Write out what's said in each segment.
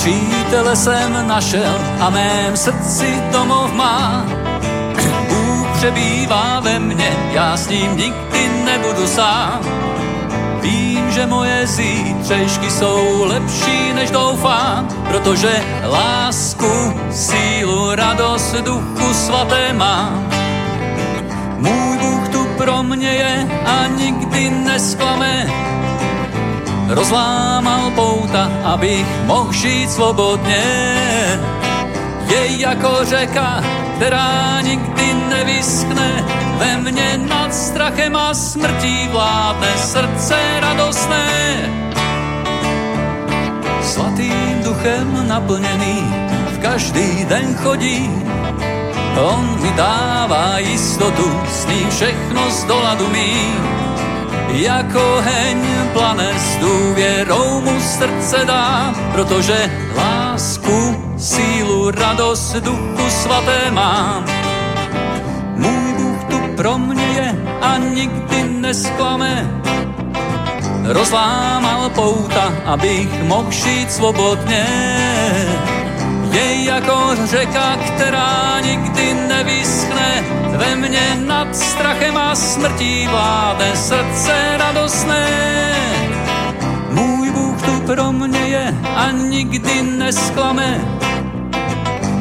Přítele jsem našel a mém srdci domov má. Bůh přebývá ve mně, já s ním nikdy nebudu sám. Vím, že moje zítřešky jsou lepší, než doufám, protože lásku, sílu, radost duchu svaté mám. Můj Bůh tu pro mě je a nikdy nesklame. Rozlámal pouta, abych mohl žít svobodně. Je jako řeka, která nikdy nevyskne, ve mně nad strachem a smrtí vládne srdce radostné. Svatým duchem naplněný v každý den chodí, on mi dává jistotu, s ním všechno z doladu mý. Jako heň plane s důvěrou mu srdce dá, protože lásku, sílu, radost duchu svaté mám. Můj Bůh tu pro mě je a nikdy nesklame. Rozlámal pouta, abych mohl žít svobodně. Je jako řeka, která nikdy nevyschne, ve mně nad strachem a smrtí vládne srdce radostné. Můj Bůh tu pro mě je a nikdy nesklame.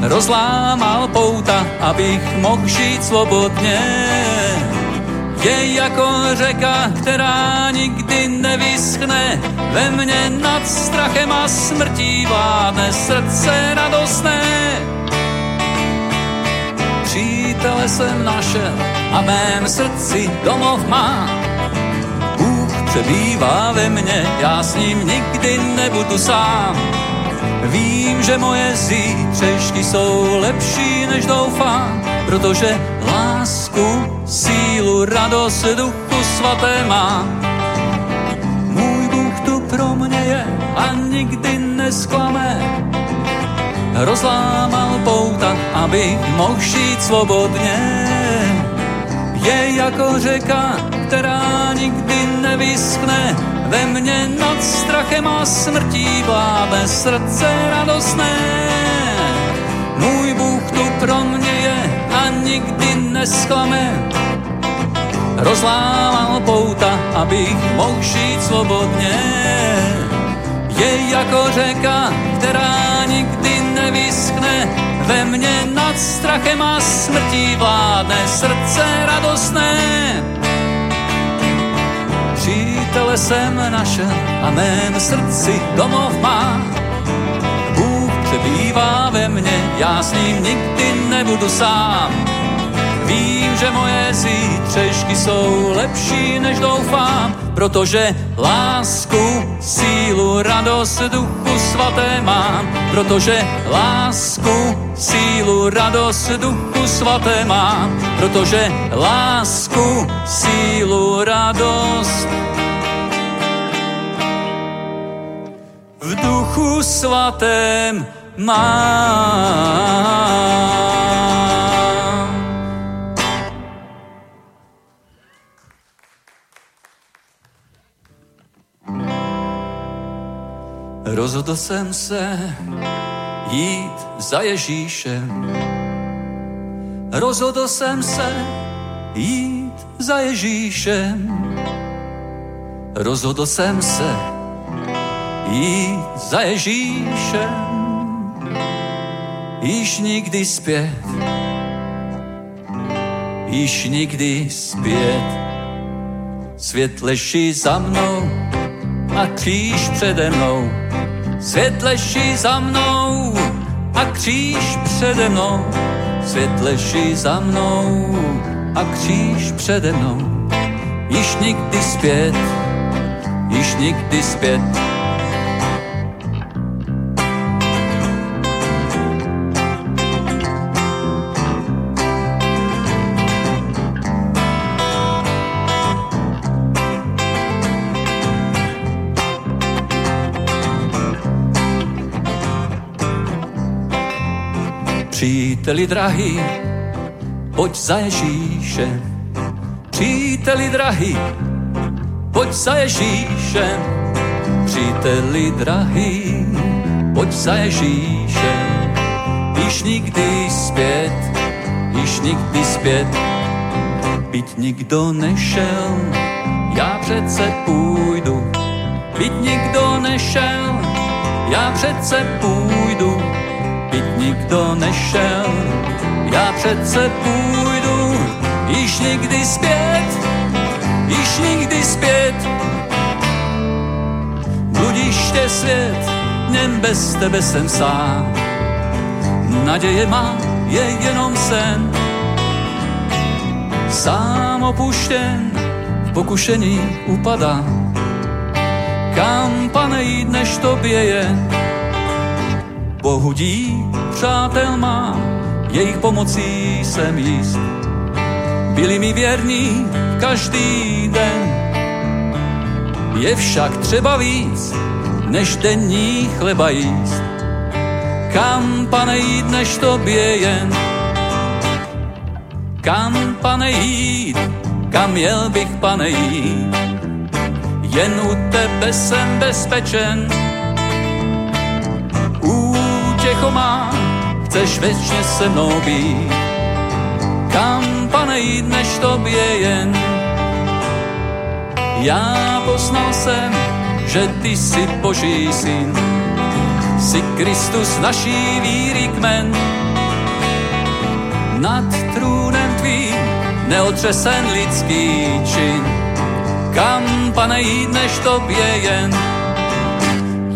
Rozlámal pouta, abych mohl žít svobodně. Je jako řeka, která nikdy nevyschne, ve mně nad strachem a smrtí vládne srdce radostné. Přítele jsem našel a mém srdci domov má. Bůh přebývá ve mně, já s ním nikdy nebudu sám. Vím, že moje zítřešky jsou lepší, než doufám, protože lásku, sílu, radost duchu svaté mám. Můj Bůh tu pro mě je a nikdy nesklame. Rozlámal pouta, abych mohl žít svobodně. Je jako řeka, která nikdy nevyschne, ve mně nad strachem a smrtí vládne srdce radostné. Můj Bůh tu pro mě je nikdy nesklame. Rozlámal pouta, abych mohl žít svobodně. Je jako řeka, která nikdy nevyschne, ve mně nad strachem a smrtí vládne srdce radostné. Přítele jsem našel a mém srdci domov má. Ve mně, já s ním nikdy nebudu sám. Vím, že moje zítřešky jsou lepší, než doufám, protože lásku, sílu, radost duchu svaté mám, protože lásku, sílu, radost duchu svaté mám, protože lásku, sílu, radost v duchu svatém mám. Rozhodl jsem se jít za Ježíšem. Rozhodl jsem se jít za Ježíšem. Rozhodl jsem se jít za Ježíšem. Již nikdy zpět, již nikdy zpět. Svět leží za mnou a kříž přede mnou. Svět leží za mnou a kříž přede mnou. Svět leží za mnou a kříž přede mnou. Již nikdy zpět, již nikdy zpět. Příteli drahý, pojď za Ježíšem. Příteli drahý, pojď za Ježíšem. Příteli drahý, pojď za Ježíšem, již nikdy zpět, již nikdy zpět, byť nikdo nešel, já přece půjdu, byť nikdo nešel, já přece půjdu, nikdo nešel, já přece půjdu, již nikdy zpět, již nikdy zpět. Bludiště svět, něm bez tebe jsem sám, naděje má je jenom sen. Sám opuštěn, v pokušení upadá, kam pane jít, než tobě je. Bohu dí, přátel mám, jejich pomocí jsem jíst. Byli mi věrní každý den, je však třeba víc, než denní chleba jíst. Kam, pane, jít, než tobě jen? Kam, pane, jít, kam jel bych, pane, jít? Jen u tebe jsem bezpečen. Má, chceš věčně se mnou být. Kam, pane, jít, než tobě jen? Já poznal jsem, že ty jsi boží syn, jsi Kristus naší víry kmen. Nad trůnem tvým neotřesen lidský čin, kam, pane, jít než tobě jen.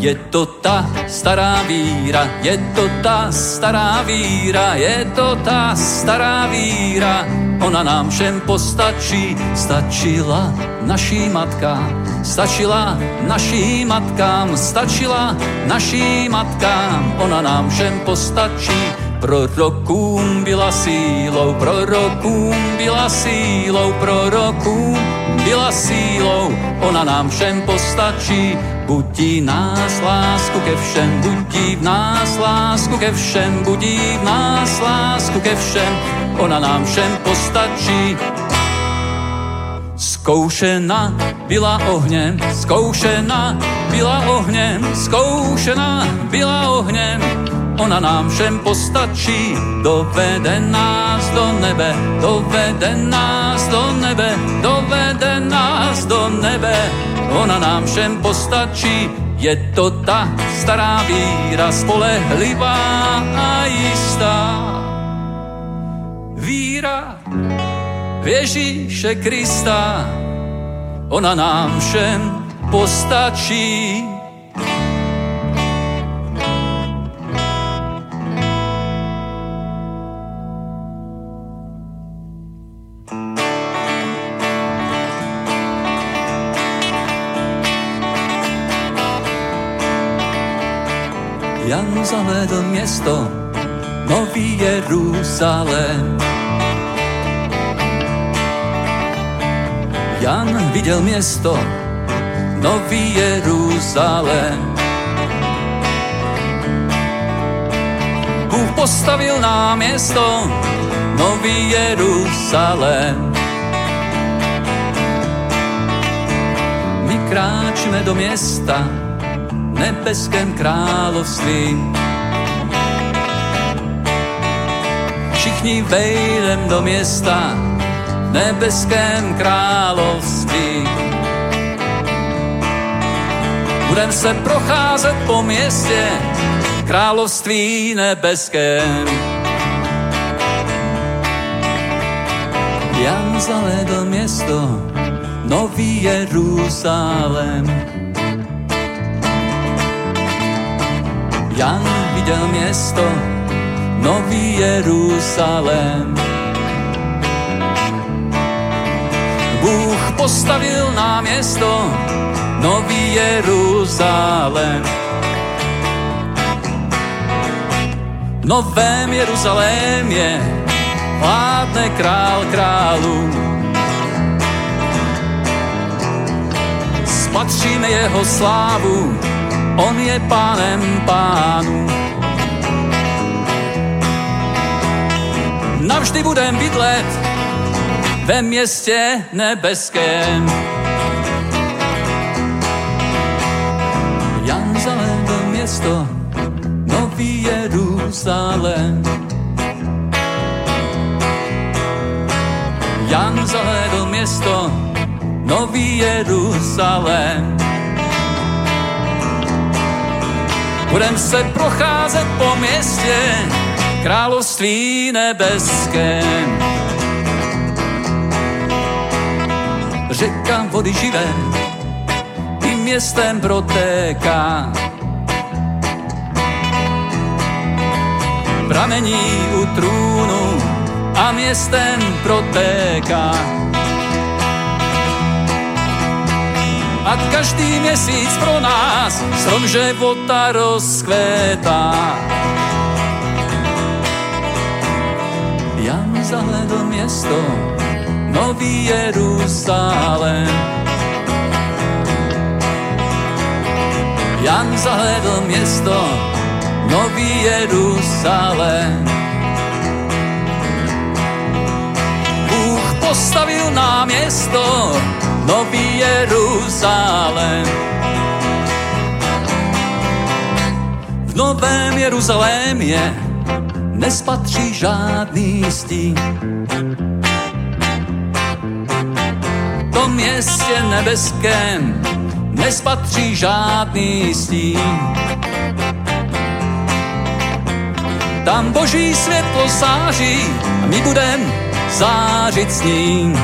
Je to ta stará víra, je to ta stará víra, je to ta stará víra, ona nám všem postačí, stačila naší matka, stačila naším matkám, stačila naším matkám, ona nám všem postačí, prorokům byla sílou, prorokům byla sílou, prorokům byla sílou, ona nám všem postačí, budí nás lásku ke všem, budí v nás lásku ke všem, budí v nás lásku ke všem, ona nám všem postačí. Zkoušena byla ohněm, zkoušena byla ohněm, zkoušena byla ohněm, ona nám všem postačí, dovede nás do nebe, dovede nás do nebe, dovede nás do nebe, ona nám všem postačí, je to ta stará víra, spolehlivá a jistá. Víra v Ježíše Krista, ona nám všem postačí. Jan zavedl město, nový Jeruzalém. Jan viděl město, nový Jeruzalém. Bůh postavil nám město, nový Jeruzalém. My kráčíme do města, nebeském království. Všichni vejdem do města v nebeském království. Budem se procházet po městě království nebeském. Jan zaledl město, nový Jeruzalém. Jan viděl město, nový Jeruzalém. Bůh postavil na město, nový Jeruzalém. V novém Jeruzalémě vládne král králů. Spatříme jeho slávu, on je pánem pánů. Navždy budem bydlet ve městě nebeském. Jan zalédl město, Nový Jeruzalém. Jan zahlédl město, Nový Jeruzalém. Budem se procházet po městě, království nebeském. Řeka vody živé, tím městem protéká. Pramení u trůnu a městem protéká. A každý měsíc pro nás strom života rozkvétá. Jan zahledl město, Nový Jeruzalém. Jan zahledl město, Nový Jeruzalém. Bůh postavil nám město, Nový Jeruzalém. V Novém Jeruzalémě nespatří žádný stín. To městě nebeském nespatří žádný stín. Tam boží světlo září a my budem zářit s ním.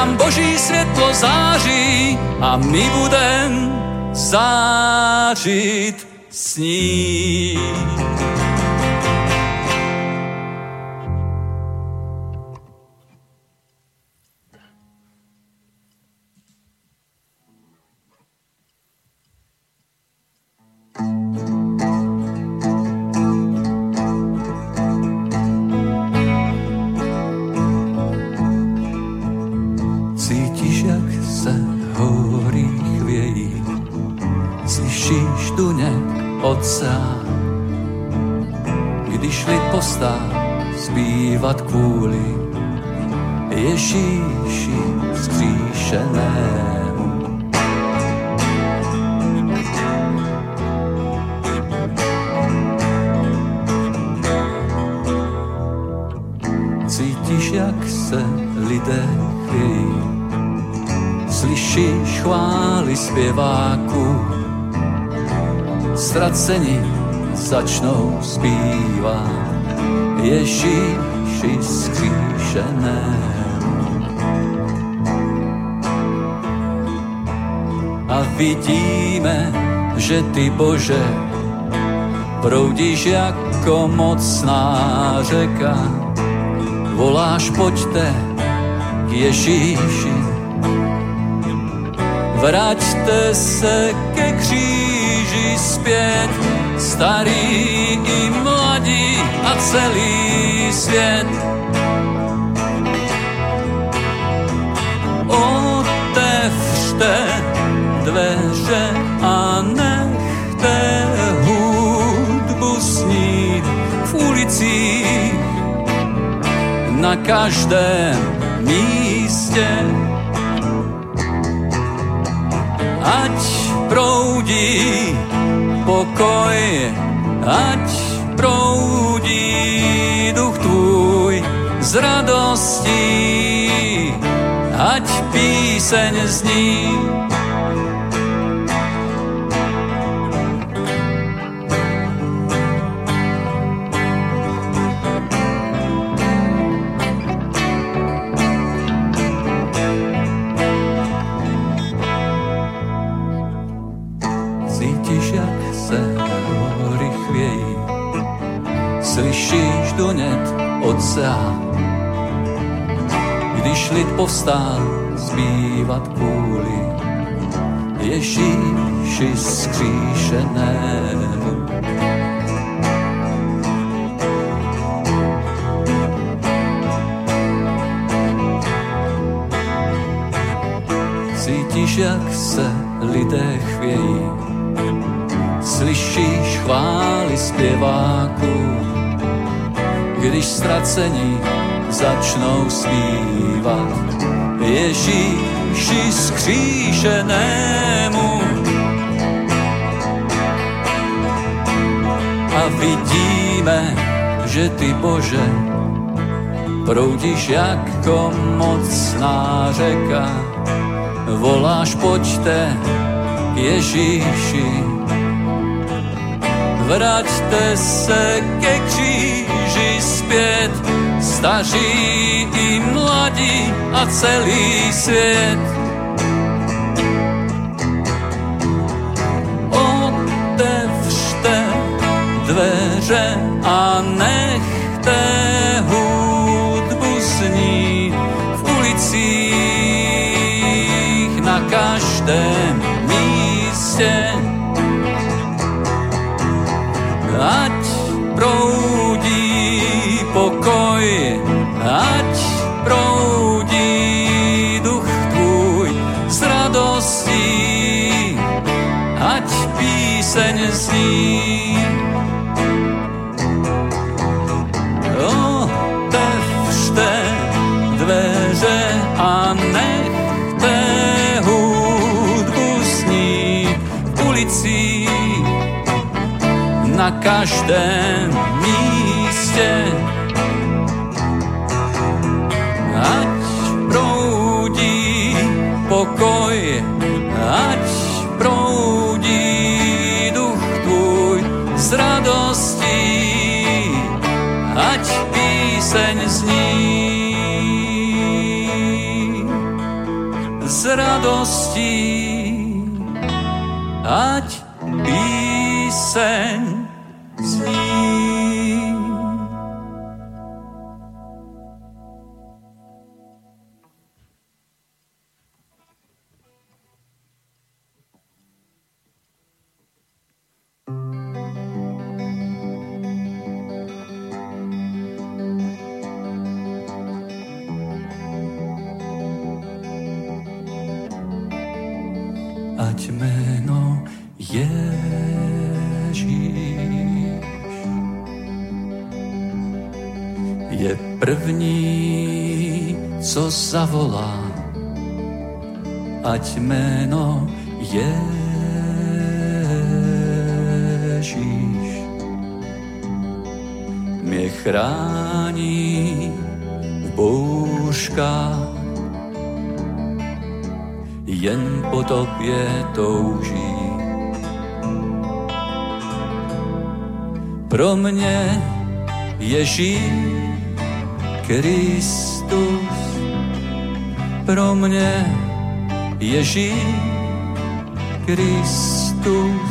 Tam boží světlo září a my budem zářit s ním. Vidíme, že ty Bože proudíš jako mocná řeka. Voláš, pojďte k Ježíši, vraťte se ke kříži zpět, starý i mladí a celý svět. Otevřte dveře a nechte hudbu snít v ulicích na každém místě. Ať proudí pokoj, ať proudí duch tvůj z radostí, ať píseň zní. Oceán. Když lid povstál zpívat kvůli Ježíši skříšenému. Cítíš, jak se lidé chvějí, slyšíš chvály zpěváků, když ztracení začnou zpívat. Ježíši skříšenému a vidíme, že ty Bože proudíš jako mocná řeka. Voláš, pojďte k Ježíši, vraťte se ke kříži zpět, staří i mladí a celý svět. Každém místě. Zavolá, ať jméno Ježíš. Mě chrání v bouřkách, jen po tobě touží. Pro mě Ježíš Kristus pro mě Ježíš Kristus.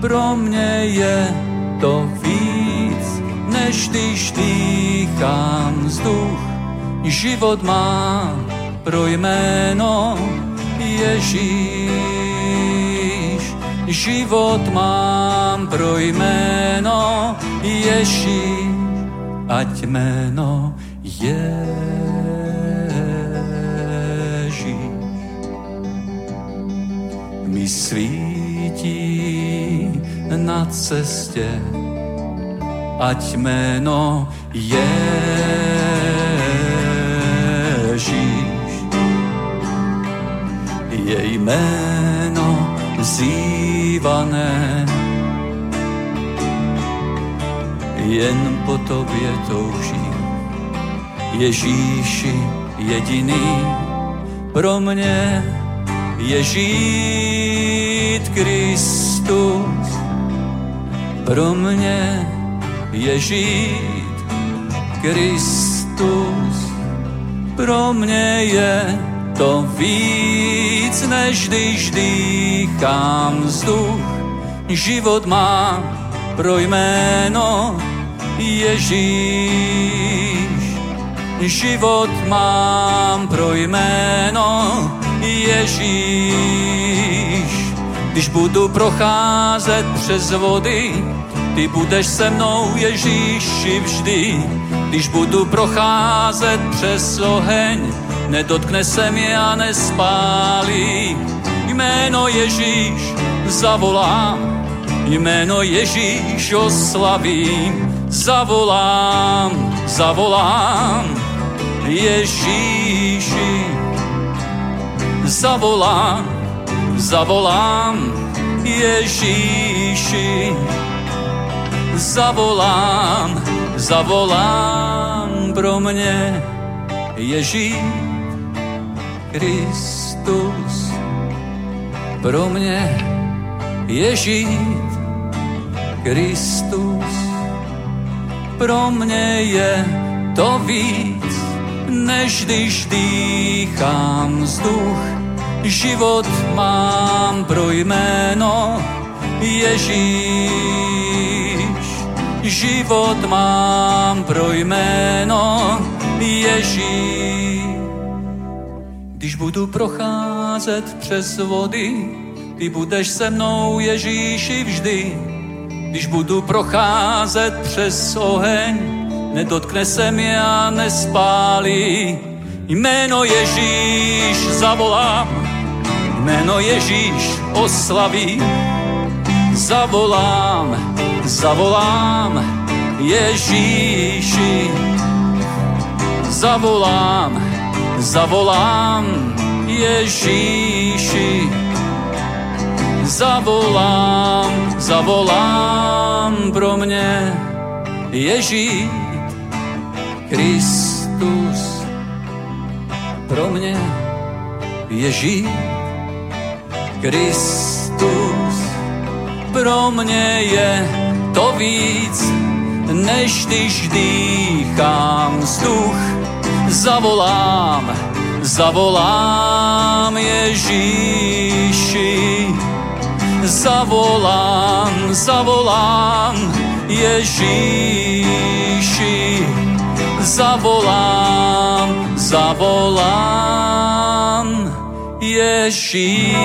Pro mě je to víc, než když dýchám vzduch. Život má pro jméno Ježíš. Život mám pro jméno Ježíš, ať jméno je. svítí na cestě, ať jméno Ježíš jméno zývané, jen po tobě toužím. Ježíši jediný pro mě je žít Kristus. Pro mě je žít Kristus. Pro mě je to víc, než když dýchám vzduch. Život má pro jméno Ježíš. Život mám pro jméno Ježíš. Když budu procházet přes vody, ty budeš se mnou, Ježíši, vždy. Když budu procházet přes oheň, nedotkne se mě a nespálí. Jméno Ježíš zavolám, jméno Ježíš oslavím. Zavolám, zavolám, Ježíši zavolám, zavolám Ježíši. zavolám, zavolám pro mě Ježíš Kristus. Pro mě Ježíš Kristus. Pro mě je to víc, než když dýchám vzduch. Život mám pro jméno Ježíš. Život mám pro jméno Ježíš. Když budu procházet přes vody, ty budeš se mnou Ježíši vždy. Když budu procházet přes oheň, nedotkne se mě a nespálí. Jméno Ježíš zavolám, jméno Ježíš oslaví. Zavolám, zavolám Ježíši. Zavolám, zavolám Ježíši. Zavolám, zavolám pro mě Ježíš Kristus. Pro mě Ježíš Kristus. Pro mě je to víc, než když dýchám vzduch. Zavolám, zavolám Ježíši. Zavolám, zavolám Ježíši. Zavolám, zavolám Ježíši.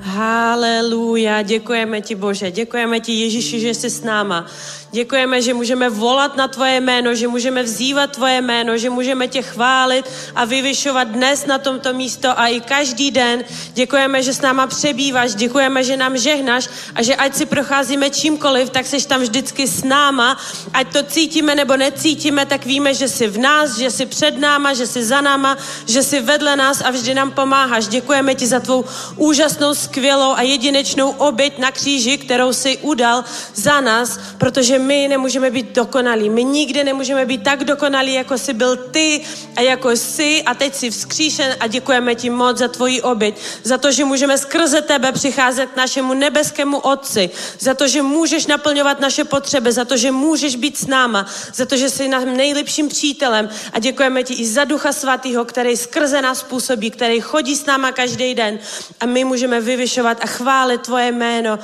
Haleluja, děkujeme ti Bože, děkujeme ti Ježíši, že jsi s náma. Děkujeme, že můžeme volat na tvoje jméno, že můžeme vzývat tvoje jméno, že můžeme tě chválit a vyvyšovat dnes na tomto místo a i každý den. Děkujeme, že s náma přebýváš, děkujeme, že nám žehnáš a že ať si procházíme čímkoliv, tak seš tam vždycky s náma. Ať to cítíme nebo necítíme, tak víme, že jsi v nás, že jsi před náma, že jsi za náma, že jsi vedle nás a vždy nám pomáháš. Děkujeme ti za tvou úžasnou, skvělou a jedinečnou oběť na kříži, kterou jsi udal za nás, protože my nemůžeme být dokonalí. My nikdy nemůžeme být tak dokonalí, jako jsi byl ty a jako jsi. A teď jsi vzkříšen a děkujeme ti moc za tvoji oběť, za to, že můžeme skrze tebe přicházet k našemu nebeskému Otci, za to, že můžeš naplňovat naše potřeby, za to, že můžeš být s náma, za to, že jsi naším nejlepším přítelem. A děkujeme ti i za Ducha Svatého, který skrze nás působí, který chodí s náma každý den. A my můžeme vyvyšovat a chválit tvoje jméno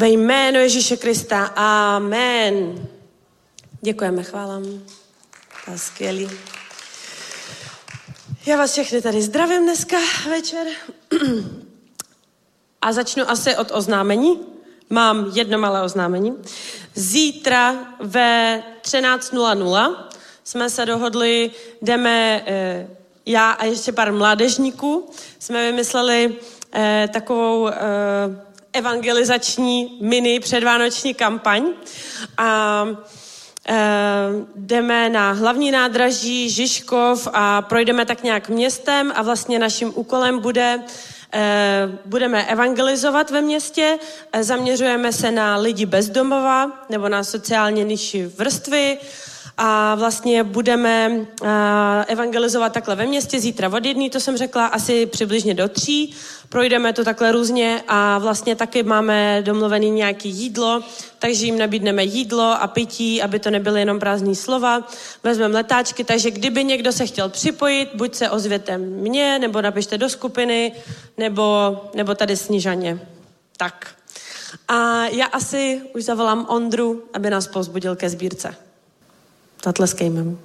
ve jménu Ježíše Krista. Amen. Děkujeme, chválám. To je skvělý. Já vás všechny tady zdravím dneska večer. A začnu asi od oznámení. Mám jedno malé oznámení. Zítra ve 13.00 jsme se dohodli, jdeme eh, já a ještě pár mládežníků, jsme vymysleli eh, takovou eh, evangelizační mini předvánoční kampaň. A e, jdeme na hlavní nádraží Žižkov a projdeme tak nějak městem a vlastně naším úkolem bude e, budeme evangelizovat ve městě, e, zaměřujeme se na lidi bezdomova nebo na sociálně nižší vrstvy, a vlastně budeme evangelizovat takhle ve městě zítra od jedný, to jsem řekla, asi přibližně do tří. Projdeme to takhle různě a vlastně taky máme domluvený nějaký jídlo, takže jim nabídneme jídlo a pití, aby to nebyly jenom prázdné slova. Vezmeme letáčky, takže kdyby někdo se chtěl připojit, buď se ozvěte mě, nebo napište do skupiny, nebo, nebo tady snižaně. Tak. A já asi už zavolám Ondru, aby nás pozbudil ke sbírce. Zatleskejme mu.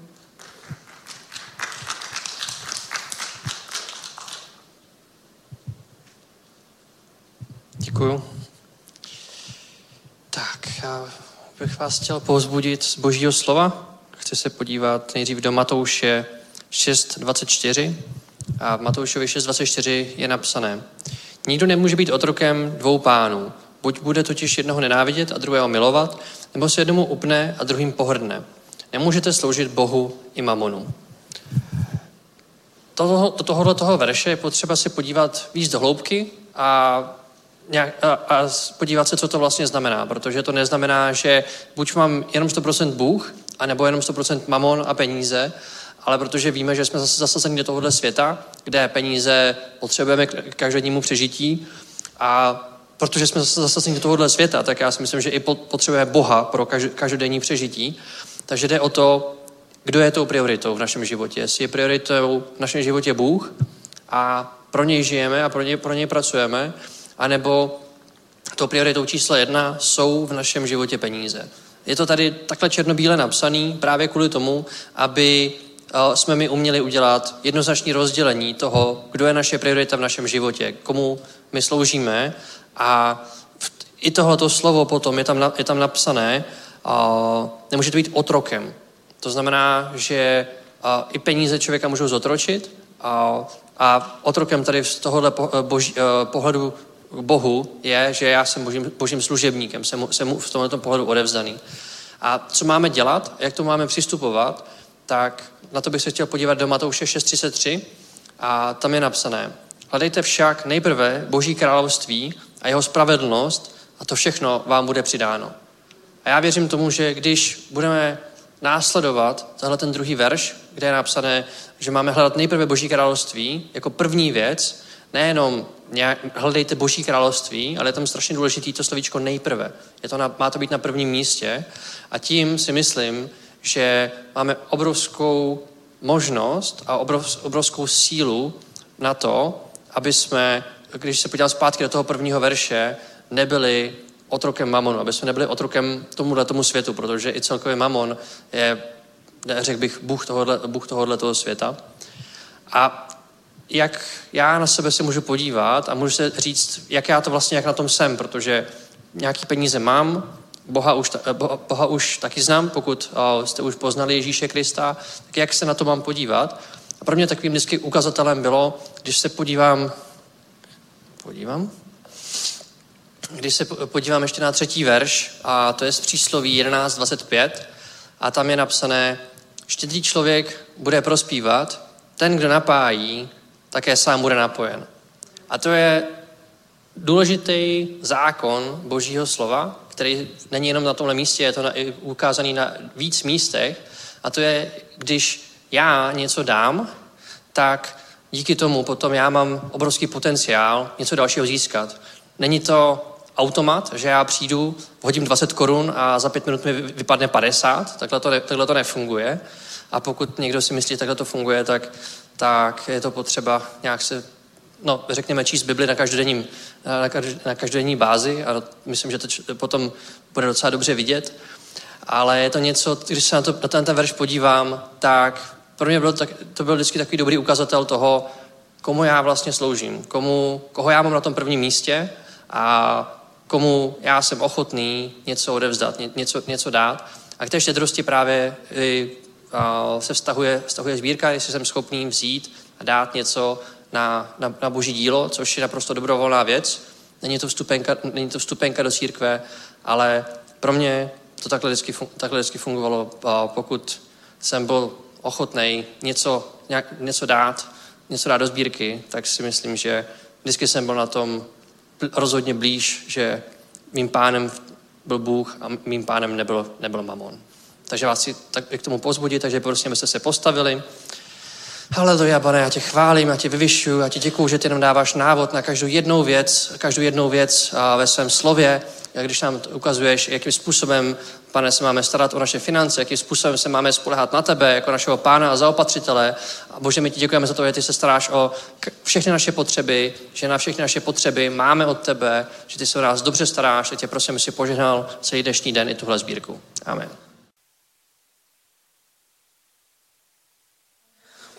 Děkuju. Tak, já bych vás chtěl povzbudit z božího slova. Chci se podívat nejdřív do Matouše 6.24 a v Matoušovi 6.24 je napsané Nikdo nemůže být otrokem dvou pánů. Buď bude totiž jednoho nenávidět a druhého milovat, nebo se jednomu upne a druhým pohrdne. Nemůžete sloužit Bohu i mamonu. Do tohohle toho verše je potřeba se podívat víc do hloubky a nějak, a, a podívat se, co to vlastně znamená, protože to neznamená, že buď mám jenom 100% Bůh, anebo jenom 100% mamon a peníze, ale protože víme, že jsme zase zasazeni do tohohle světa, kde peníze potřebujeme k každodennímu přežití a protože jsme zase zasazeni do tohohle světa, tak já si myslím, že i potřebujeme Boha pro každodenní přežití. Takže jde o to, kdo je tou prioritou v našem životě. Jestli je prioritou v našem životě Bůh a pro něj žijeme a pro něj, pro něj pracujeme, anebo tou prioritou číslo jedna jsou v našem životě peníze. Je to tady takhle černobíle napsaný právě kvůli tomu, aby eh, jsme mi uměli udělat jednoznačné rozdělení toho, kdo je naše priorita v našem životě, komu my sloužíme a i tohoto slovo potom je tam, je tam napsané, a nemůžete být otrokem. To znamená, že i peníze člověka můžou zotročit a, a otrokem tady z tohohle po, eh, boží, eh, pohledu k Bohu je, že já jsem božím, božím služebníkem, jsem, jsem v tomto pohledu odevzdaný. A co máme dělat, jak to máme přistupovat, tak na to bych se chtěl podívat do Matouše 6.33 a tam je napsané, hledejte však nejprve Boží království a jeho spravedlnost a to všechno vám bude přidáno. A já věřím tomu, že když budeme následovat tenhle ten druhý verš, kde je napsané, že máme hledat nejprve Boží království jako první věc, nejenom nějak, hledejte Boží království, ale je tam strašně důležitý to slovíčko nejprve. Je to na, má to být na prvním místě a tím si myslím, že máme obrovskou možnost a obrov, obrovskou sílu na to, aby jsme, když se podíváme zpátky do toho prvního verše, nebyli otrokem mamonu, aby jsme nebyli otrokem tomuhle tomu světu, protože i celkově mamon je, řekl bych, Bůh tohohle, Bůh tohohle toho světa. A jak já na sebe si můžu podívat a můžu se říct, jak já to vlastně, jak na tom jsem, protože nějaký peníze mám, Boha už, Boha už taky znám, pokud jste už poznali Ježíše Krista, tak jak se na to mám podívat? A pro mě takovým vždycky ukazatelem bylo, když se podívám, podívám, když se podívám ještě na třetí verš, a to je z přísloví 11.25, a tam je napsané, štědrý člověk bude prospívat, ten, kdo napájí, také sám bude napojen. A to je důležitý zákon Božího slova, který není jenom na tomhle místě, je to na, ukázaný na víc místech. A to je, když já něco dám, tak díky tomu potom já mám obrovský potenciál něco dalšího získat. Není to automat, že já přijdu, hodím 20 korun a za pět minut mi vypadne 50, takhle to, takhle to nefunguje. A pokud někdo si myslí, že takhle to funguje, tak, tak je to potřeba nějak se, no, řekněme, číst Bibli na každodenním, na, na každodenní bázi a myslím, že to potom bude docela dobře vidět. Ale je to něco, když se na, to, na ten, ten verš podívám, tak pro mě bylo tak, to byl vždycky takový dobrý ukazatel toho, komu já vlastně sloužím, komu, koho já mám na tom prvním místě a komu já jsem ochotný něco odevzdat, něco, něco dát. A k té štědrosti právě se vztahuje, vztahuje sbírka, jestli jsem schopný vzít a dát něco na, na, na boží dílo, což je naprosto dobrovolná věc. Není to vstupenka, není to vstupenka do církve, ale pro mě to takhle vždycky, takhle vždycky fungovalo. Pokud jsem byl ochotný něco, něco dát, něco dát do sbírky, tak si myslím, že vždycky jsem byl na tom rozhodně blíž, že mým pánem byl Bůh a mým pánem nebyl, nebyl mamon. Takže vás chci tak k tomu pozbudit, takže prosím, abyste se postavili. Haleluja, pane, já tě chválím, já tě vyvyšuju, já ti děkuju, že ty nám dáváš návod na každou jednou věc, každou jednou věc ve svém slově, když nám ukazuješ, jakým způsobem, pane, se máme starat o naše finance, jakým způsobem se máme spolehat na tebe, jako našeho pána a zaopatřitele. A Bože, my ti děkujeme za to, že ty se staráš o všechny naše potřeby, že na všechny naše potřeby máme od tebe, že ty se o nás dobře staráš, že tě prosím, si požehnal celý dnešní den i tuhle sbírku. Amen.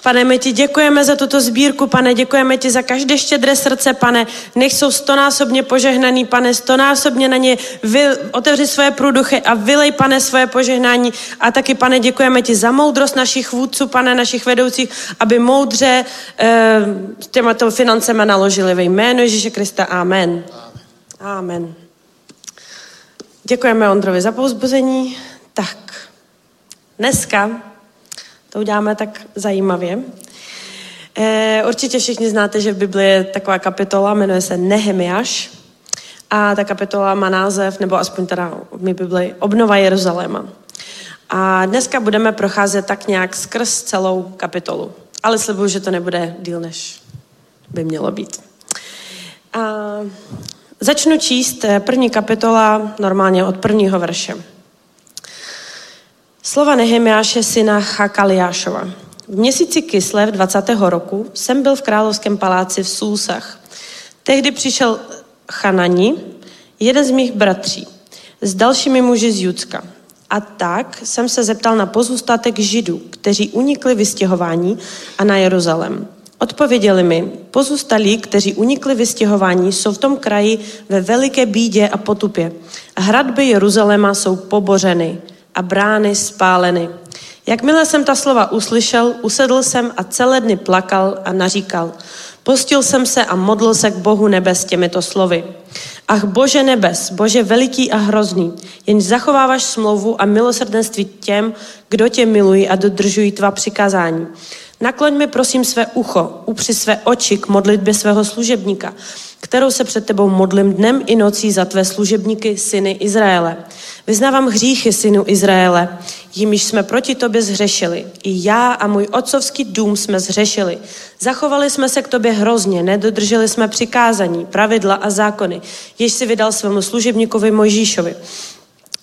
Pane, my ti děkujeme za tuto sbírku, pane, děkujeme ti za každé štědré srdce, pane. Nech jsou stonásobně požehnaný, pane, stonásobně na ně vy, otevři svoje průduchy a vylej, pane, svoje požehnání. A taky, pane, děkujeme ti za moudrost našich vůdců, pane, našich vedoucích, aby moudře eh, s těmato financemi naložili ve jménu Ježíše Krista. Amen. Amen. Amen. Děkujeme Ondrovi za pouzbuzení. Tak, dneska to uděláme tak zajímavě. E, určitě všichni znáte, že v Biblii je taková kapitola, jmenuje se Nehemiáš. A ta kapitola má název, nebo aspoň teda v mé Bibli, Obnova Jeruzaléma. A dneska budeme procházet tak nějak skrz celou kapitolu. Ale slibuju, že to nebude díl, než by mělo být. A začnu číst eh, první kapitola normálně od prvního verše. Slova Nehemiáše syna Chakaliášova. V měsíci Kislev 20. roku jsem byl v královském paláci v Súsach. Tehdy přišel Chanani, jeden z mých bratří, s dalšími muži z Judska. A tak jsem se zeptal na pozůstatek židů, kteří unikli vystěhování a na Jeruzalém. Odpověděli mi, pozůstalí, kteří unikli vystěhování, jsou v tom kraji ve veliké bídě a potupě. Hradby Jeruzaléma jsou pobořeny a brány spáleny. Jakmile jsem ta slova uslyšel, usedl jsem a celé dny plakal a naříkal. Postil jsem se a modlil se k Bohu nebes těmito slovy. Ach Bože nebes, Bože veliký a hrozný, jen zachováváš smlouvu a milosrdenství těm, kdo tě milují a dodržují tvá přikázání. Nakloň mi prosím své ucho, upři své oči k modlitbě svého služebníka, kterou se před tebou modlím dnem i nocí za tvé služebníky, syny Izraele. Vyznávám hříchy synu Izraele, jimiž jsme proti tobě zhřešili. I já a můj otcovský dům jsme zhřešili. Zachovali jsme se k tobě hrozně, nedodrželi jsme přikázání, pravidla a zákony, jež si vydal svému služebníkovi Mojžíšovi.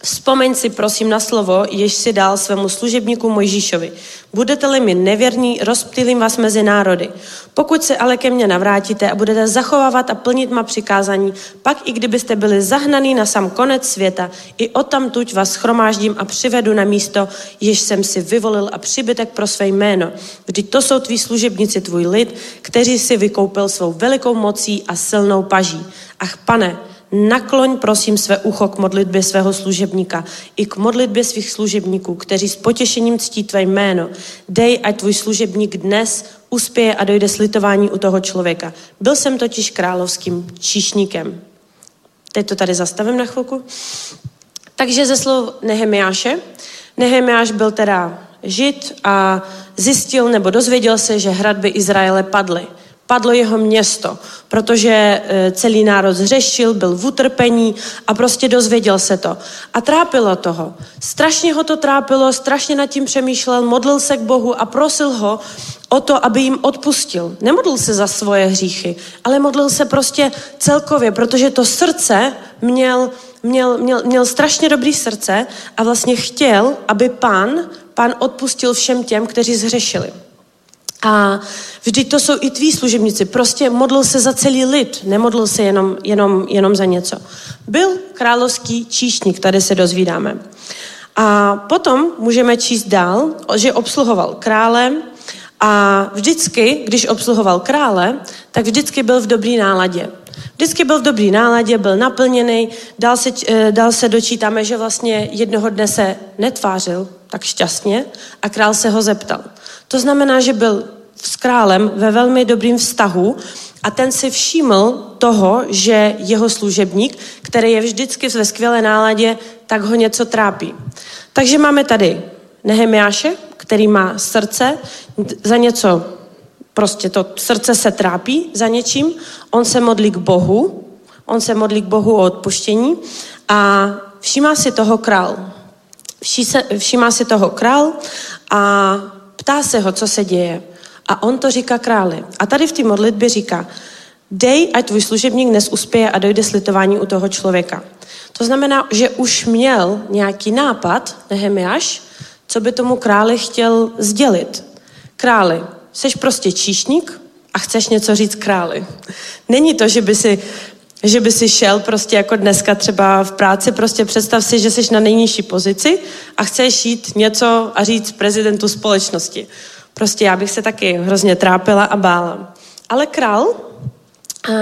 Vzpomeň si prosím na slovo, jež si dal svému služebníku Mojžíšovi. Budete-li mi nevěrní, rozptýlím vás mezi národy. Pokud se ale ke mně navrátíte a budete zachovávat a plnit má přikázání, pak i kdybyste byli zahnaný na sam konec světa, i tuď vás schromáždím a přivedu na místo, jež jsem si vyvolil a přibytek pro své jméno. Vždyť to jsou tví služebníci, tvůj lid, kteří si vykoupil svou velikou mocí a silnou paží. Ach pane, Nakloň prosím své ucho k modlitbě svého služebníka i k modlitbě svých služebníků, kteří s potěšením ctí tvé jméno. Dej, ať tvůj služebník dnes uspěje a dojde slitování u toho člověka. Byl jsem totiž královským číšníkem. Teď to tady zastavím na chvilku. Takže ze slov Nehemiáše. Nehemiáš byl teda žid a zjistil nebo dozvěděl se, že hradby Izraele padly padlo jeho město, protože e, celý národ zřešil, byl v utrpení a prostě dozvěděl se to. A trápilo toho. Strašně ho to trápilo, strašně nad tím přemýšlel, modlil se k Bohu a prosil ho o to, aby jim odpustil. Nemodlil se za svoje hříchy, ale modlil se prostě celkově, protože to srdce měl, měl, měl, měl strašně dobrý srdce a vlastně chtěl, aby pán, pán odpustil všem těm, kteří zřešili. A vždyť to jsou i tví služebníci. Prostě modlil se za celý lid, nemodlil se jenom, jenom, jenom za něco. Byl královský číšník, tady se dozvídáme. A potom můžeme číst dál, že obsluhoval krále a vždycky, když obsluhoval krále, tak vždycky byl v dobrý náladě. Vždycky byl v dobrý náladě, byl naplněný, dál se, eh, dál se dočítáme, že vlastně jednoho dne se netvářil tak šťastně a král se ho zeptal. To znamená, že byl s králem ve velmi dobrým vztahu a ten si všiml toho, že jeho služebník, který je vždycky ve skvělé náladě, tak ho něco trápí. Takže máme tady Nehemiáše, který má srdce za něco, prostě to srdce se trápí za něčím, on se modlí k Bohu, on se modlí k Bohu o odpuštění a všímá si toho král. Všímá si toho král a Ptá se ho, co se děje. A on to říká králi. A tady v té modlitbě říká, dej, ať tvůj služebník dnes uspěje a dojde slitování u toho člověka. To znamená, že už měl nějaký nápad, Nehemiáš, co by tomu králi chtěl sdělit. Králi, jsi prostě číšník a chceš něco říct králi. Není to, že by si že by si šel prostě jako dneska třeba v práci, prostě představ si, že jsi na nejnižší pozici a chceš jít něco a říct prezidentu společnosti. Prostě já bych se taky hrozně trápila a bála. Ale král,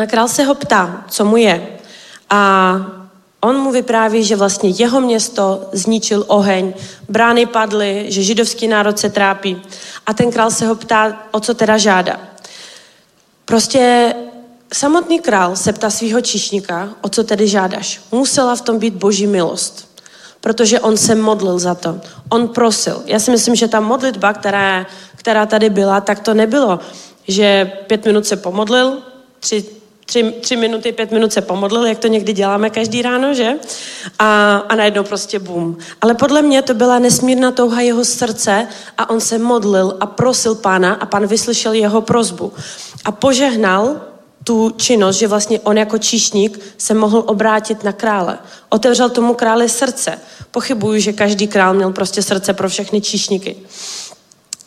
král se ho ptá, co mu je. A on mu vypráví, že vlastně jeho město zničil oheň, brány padly, že židovský národ se trápí. A ten král se ho ptá, o co teda žádá. Prostě Samotný král se ptá svého číšníka, o co tedy žádáš. Musela v tom být boží milost, protože on se modlil za to. On prosil. Já si myslím, že ta modlitba, která, která tady byla, tak to nebylo, že pět minut se pomodlil, tři, tři, tři minuty, pět minut se pomodlil, jak to někdy děláme každý ráno, že? A, a najednou prostě bum. Ale podle mě to byla nesmírná touha jeho srdce a on se modlil a prosil pána a pán vyslyšel jeho prozbu. A požehnal tu činnost, že vlastně on jako číšník se mohl obrátit na krále. Otevřel tomu králi srdce. Pochybuju, že každý král měl prostě srdce pro všechny číšníky.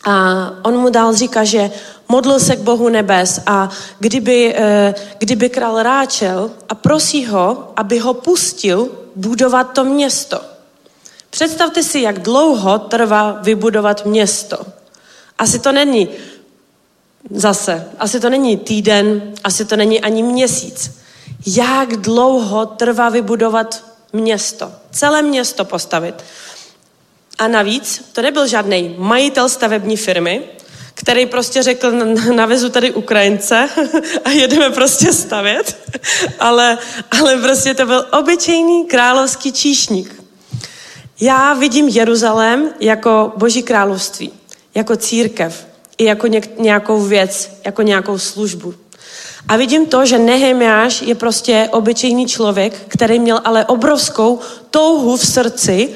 A on mu dál říká, že modlil se k Bohu nebes a kdyby, eh, kdyby král ráčel a prosí ho, aby ho pustil budovat to město. Představte si, jak dlouho trvá vybudovat město. Asi to není zase, asi to není týden, asi to není ani měsíc. Jak dlouho trvá vybudovat město? Celé město postavit. A navíc to nebyl žádný majitel stavební firmy, který prostě řekl, navezu tady Ukrajince a jedeme prostě stavět, ale, ale prostě to byl obyčejný královský číšník. Já vidím Jeruzalém jako boží království, jako církev, i jako něk, nějakou věc, jako nějakou službu. A vidím to, že Nehemiáš je prostě obyčejný člověk, který měl ale obrovskou touhu v srdci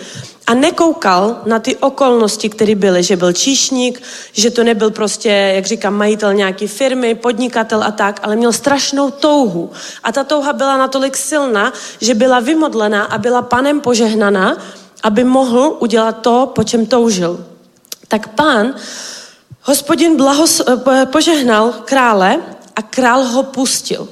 a nekoukal na ty okolnosti, které byly, že byl číšník, že to nebyl prostě, jak říkám, majitel nějaké firmy, podnikatel a tak, ale měl strašnou touhu. A ta touha byla natolik silná, že byla vymodlená a byla panem požehnaná, aby mohl udělat to, po čem toužil. Tak pán, hospodin blahos, eh, požehnal krále a král ho pustil.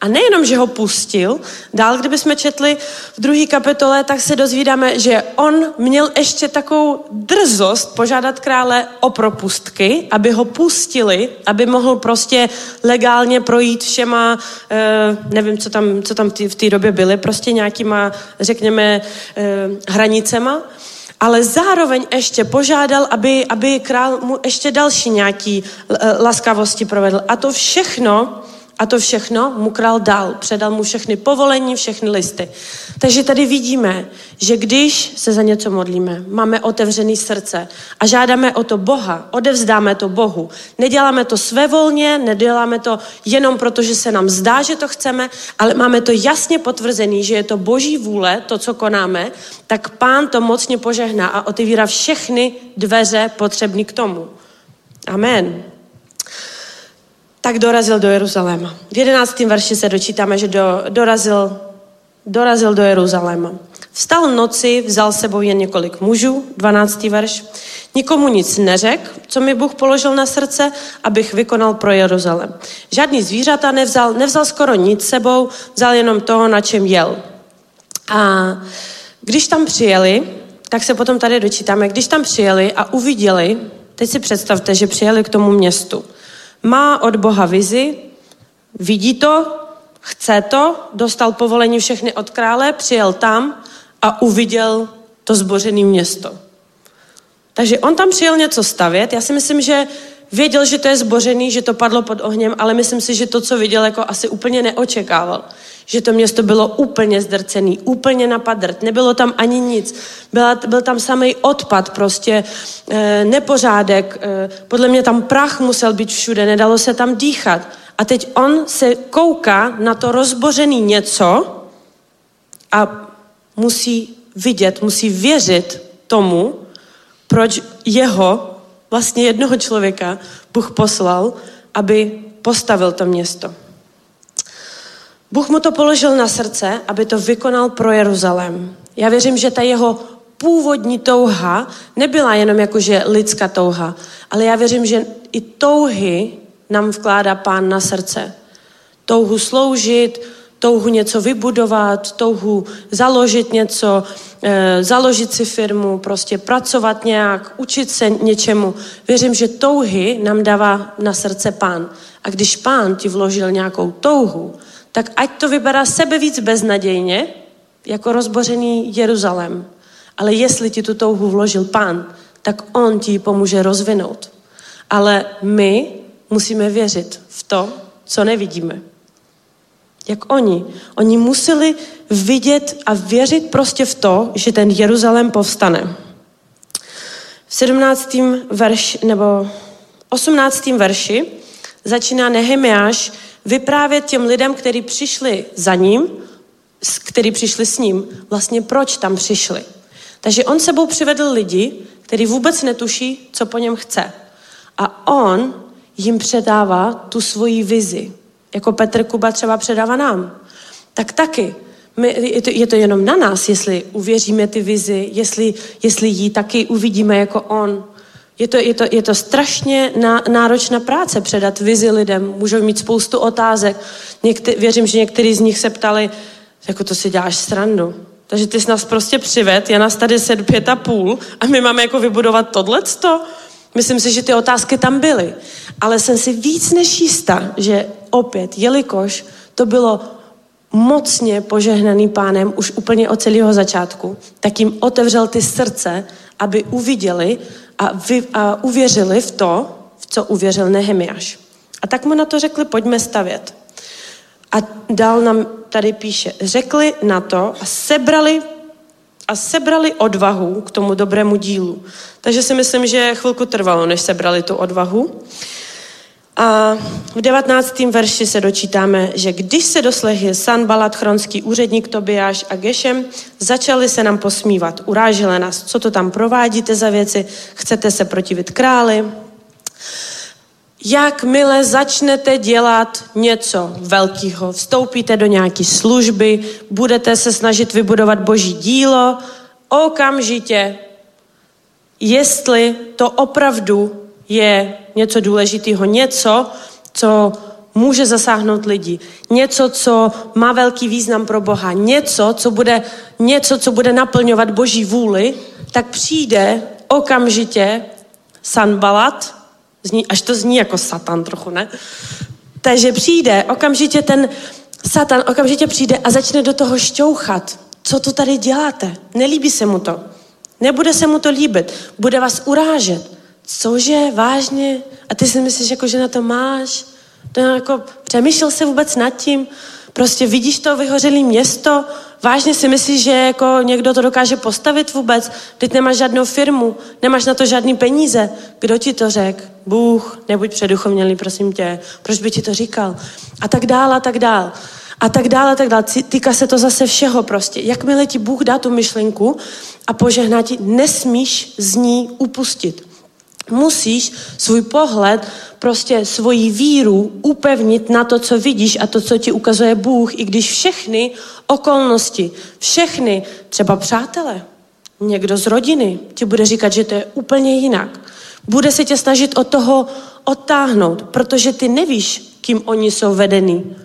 A nejenom, že ho pustil, dál, kdybychom četli v druhé kapitole, tak se dozvídáme, že on měl ještě takovou drzost požádat krále o propustky, aby ho pustili, aby mohl prostě legálně projít všema, eh, nevím, co tam, co tam v té době byly, prostě nějakýma, řekněme, eh, hranicema. Ale zároveň ještě požádal, aby, aby král mu ještě další nějaký eh, laskavosti provedl. A to všechno a to všechno mu král dal. Předal mu všechny povolení, všechny listy. Takže tady vidíme, že když se za něco modlíme, máme otevřený srdce a žádáme o to Boha, odevzdáme to Bohu. Neděláme to svévolně, neděláme to jenom proto, že se nám zdá, že to chceme, ale máme to jasně potvrzený, že je to Boží vůle, to, co konáme, tak Pán to mocně požehná a otevírá všechny dveře potřebné k tomu. Amen tak dorazil do Jeruzaléma. V jedenáctém verši se dočítáme, že do, dorazil, dorazil do Jeruzaléma. Vstal noci, vzal sebou jen několik mužů, 12. verš. Nikomu nic neřekl, co mi Bůh položil na srdce, abych vykonal pro Jeruzalém. Žádný zvířata nevzal, nevzal skoro nic sebou, vzal jenom toho, na čem jel. A když tam přijeli, tak se potom tady dočítáme, když tam přijeli a uviděli, teď si představte, že přijeli k tomu městu – má od Boha vizi, vidí to, chce to, dostal povolení všechny od krále, přijel tam a uviděl to zbořené město. Takže on tam přijel něco stavět. Já si myslím, že věděl, že to je zbořený, že to padlo pod ohněm, ale myslím si, že to, co viděl, jako asi úplně neočekával že to město bylo úplně zdrcený, úplně napadrt, nebylo tam ani nic. Byla, byl tam samý odpad, prostě e, nepořádek, e, podle mě tam prach musel být všude, nedalo se tam dýchat. A teď on se kouká na to rozbořený něco a musí vidět, musí věřit tomu, proč jeho, vlastně jednoho člověka, Bůh poslal, aby postavil to město. Bůh mu to položil na srdce, aby to vykonal pro Jeruzalém. Já věřím, že ta jeho původní touha nebyla jenom jakože lidská touha, ale já věřím, že i touhy nám vkládá pán na srdce. Touhu sloužit, touhu něco vybudovat, touhu založit něco, e, založit si firmu, prostě pracovat nějak, učit se něčemu. Věřím, že touhy nám dává na srdce pán. A když pán ti vložil nějakou touhu, tak ať to vypadá sebe víc beznadějně, jako rozbořený Jeruzalém. Ale jestli ti tu touhu vložil pán, tak on ti ji pomůže rozvinout. Ale my musíme věřit v to, co nevidíme. Jak oni. Oni museli vidět a věřit prostě v to, že ten Jeruzalém povstane. V 17. verši, nebo 18. verši začíná Nehemiáš vyprávět těm lidem, kteří přišli za ním, kteří přišli s ním, vlastně proč tam přišli. Takže on sebou přivedl lidi, který vůbec netuší, co po něm chce. A on jim předává tu svoji vizi, jako Petr Kuba třeba předává nám. Tak taky. My, je, to, je to jenom na nás, jestli uvěříme ty vizi, jestli, jestli ji taky uvidíme jako on. Je to, je to, je to strašně ná, náročná práce předat vizi lidem. Můžou mít spoustu otázek. Někde, věřím, že někteří z nich se ptali, jako to si děláš srandu. Takže ty jsi nás prostě přived, je nás tady set pět a půl a my máme jako vybudovat tohleto. Myslím si, že ty otázky tam byly. Ale jsem si víc než jistá, že opět, jelikož to bylo mocně požehnaný pánem už úplně od celého začátku, tak jim otevřel ty srdce, aby uviděli a, vy, a uvěřili v to, v co uvěřil Nehemiáš. A tak mu na to řekli, pojďme stavět. A dál nám tady píše, řekli na to a sebrali a sebrali odvahu k tomu dobrému dílu. Takže si myslím, že chvilku trvalo, než sebrali tu odvahu. A v 19. verši se dočítáme, že když se doslehli Sanbalat, chronský úředník Tobiáš a Gešem, začali se nám posmívat. Urážili nás, co to tam provádíte za věci, chcete se protivit králi. Jakmile začnete dělat něco velkého, vstoupíte do nějaké služby, budete se snažit vybudovat boží dílo, okamžitě, jestli to opravdu je něco důležitého, něco, co může zasáhnout lidi, něco, co má velký význam pro Boha, něco, co bude, něco, co bude naplňovat Boží vůli, tak přijde okamžitě Sanbalat, zní, až to zní jako Satan trochu, ne? Takže přijde okamžitě ten Satan, okamžitě přijde a začne do toho šťouchat. Co to tady děláte? Nelíbí se mu to. Nebude se mu to líbit. Bude vás urážet cože, vážně? A ty si myslíš, jako, že na to máš? To jako, přemýšlel se vůbec nad tím? Prostě vidíš to vyhořelé město? Vážně si myslíš, že jako někdo to dokáže postavit vůbec? Teď nemáš žádnou firmu, nemáš na to žádný peníze. Kdo ti to řekl? Bůh, nebuď předuchovnělý, prosím tě. Proč by ti to říkal? A tak dál, a tak dál. A tak dále, a tak dále. Týká se to zase všeho prostě. Jakmile ti Bůh dá tu myšlenku a požehná ti, nesmíš z ní upustit. Musíš svůj pohled, prostě svoji víru upevnit na to, co vidíš a to, co ti ukazuje Bůh, i když všechny okolnosti, všechny, třeba přátelé, někdo z rodiny ti bude říkat, že to je úplně jinak. Bude se tě snažit od toho odtáhnout, protože ty nevíš, kým oni jsou vedení.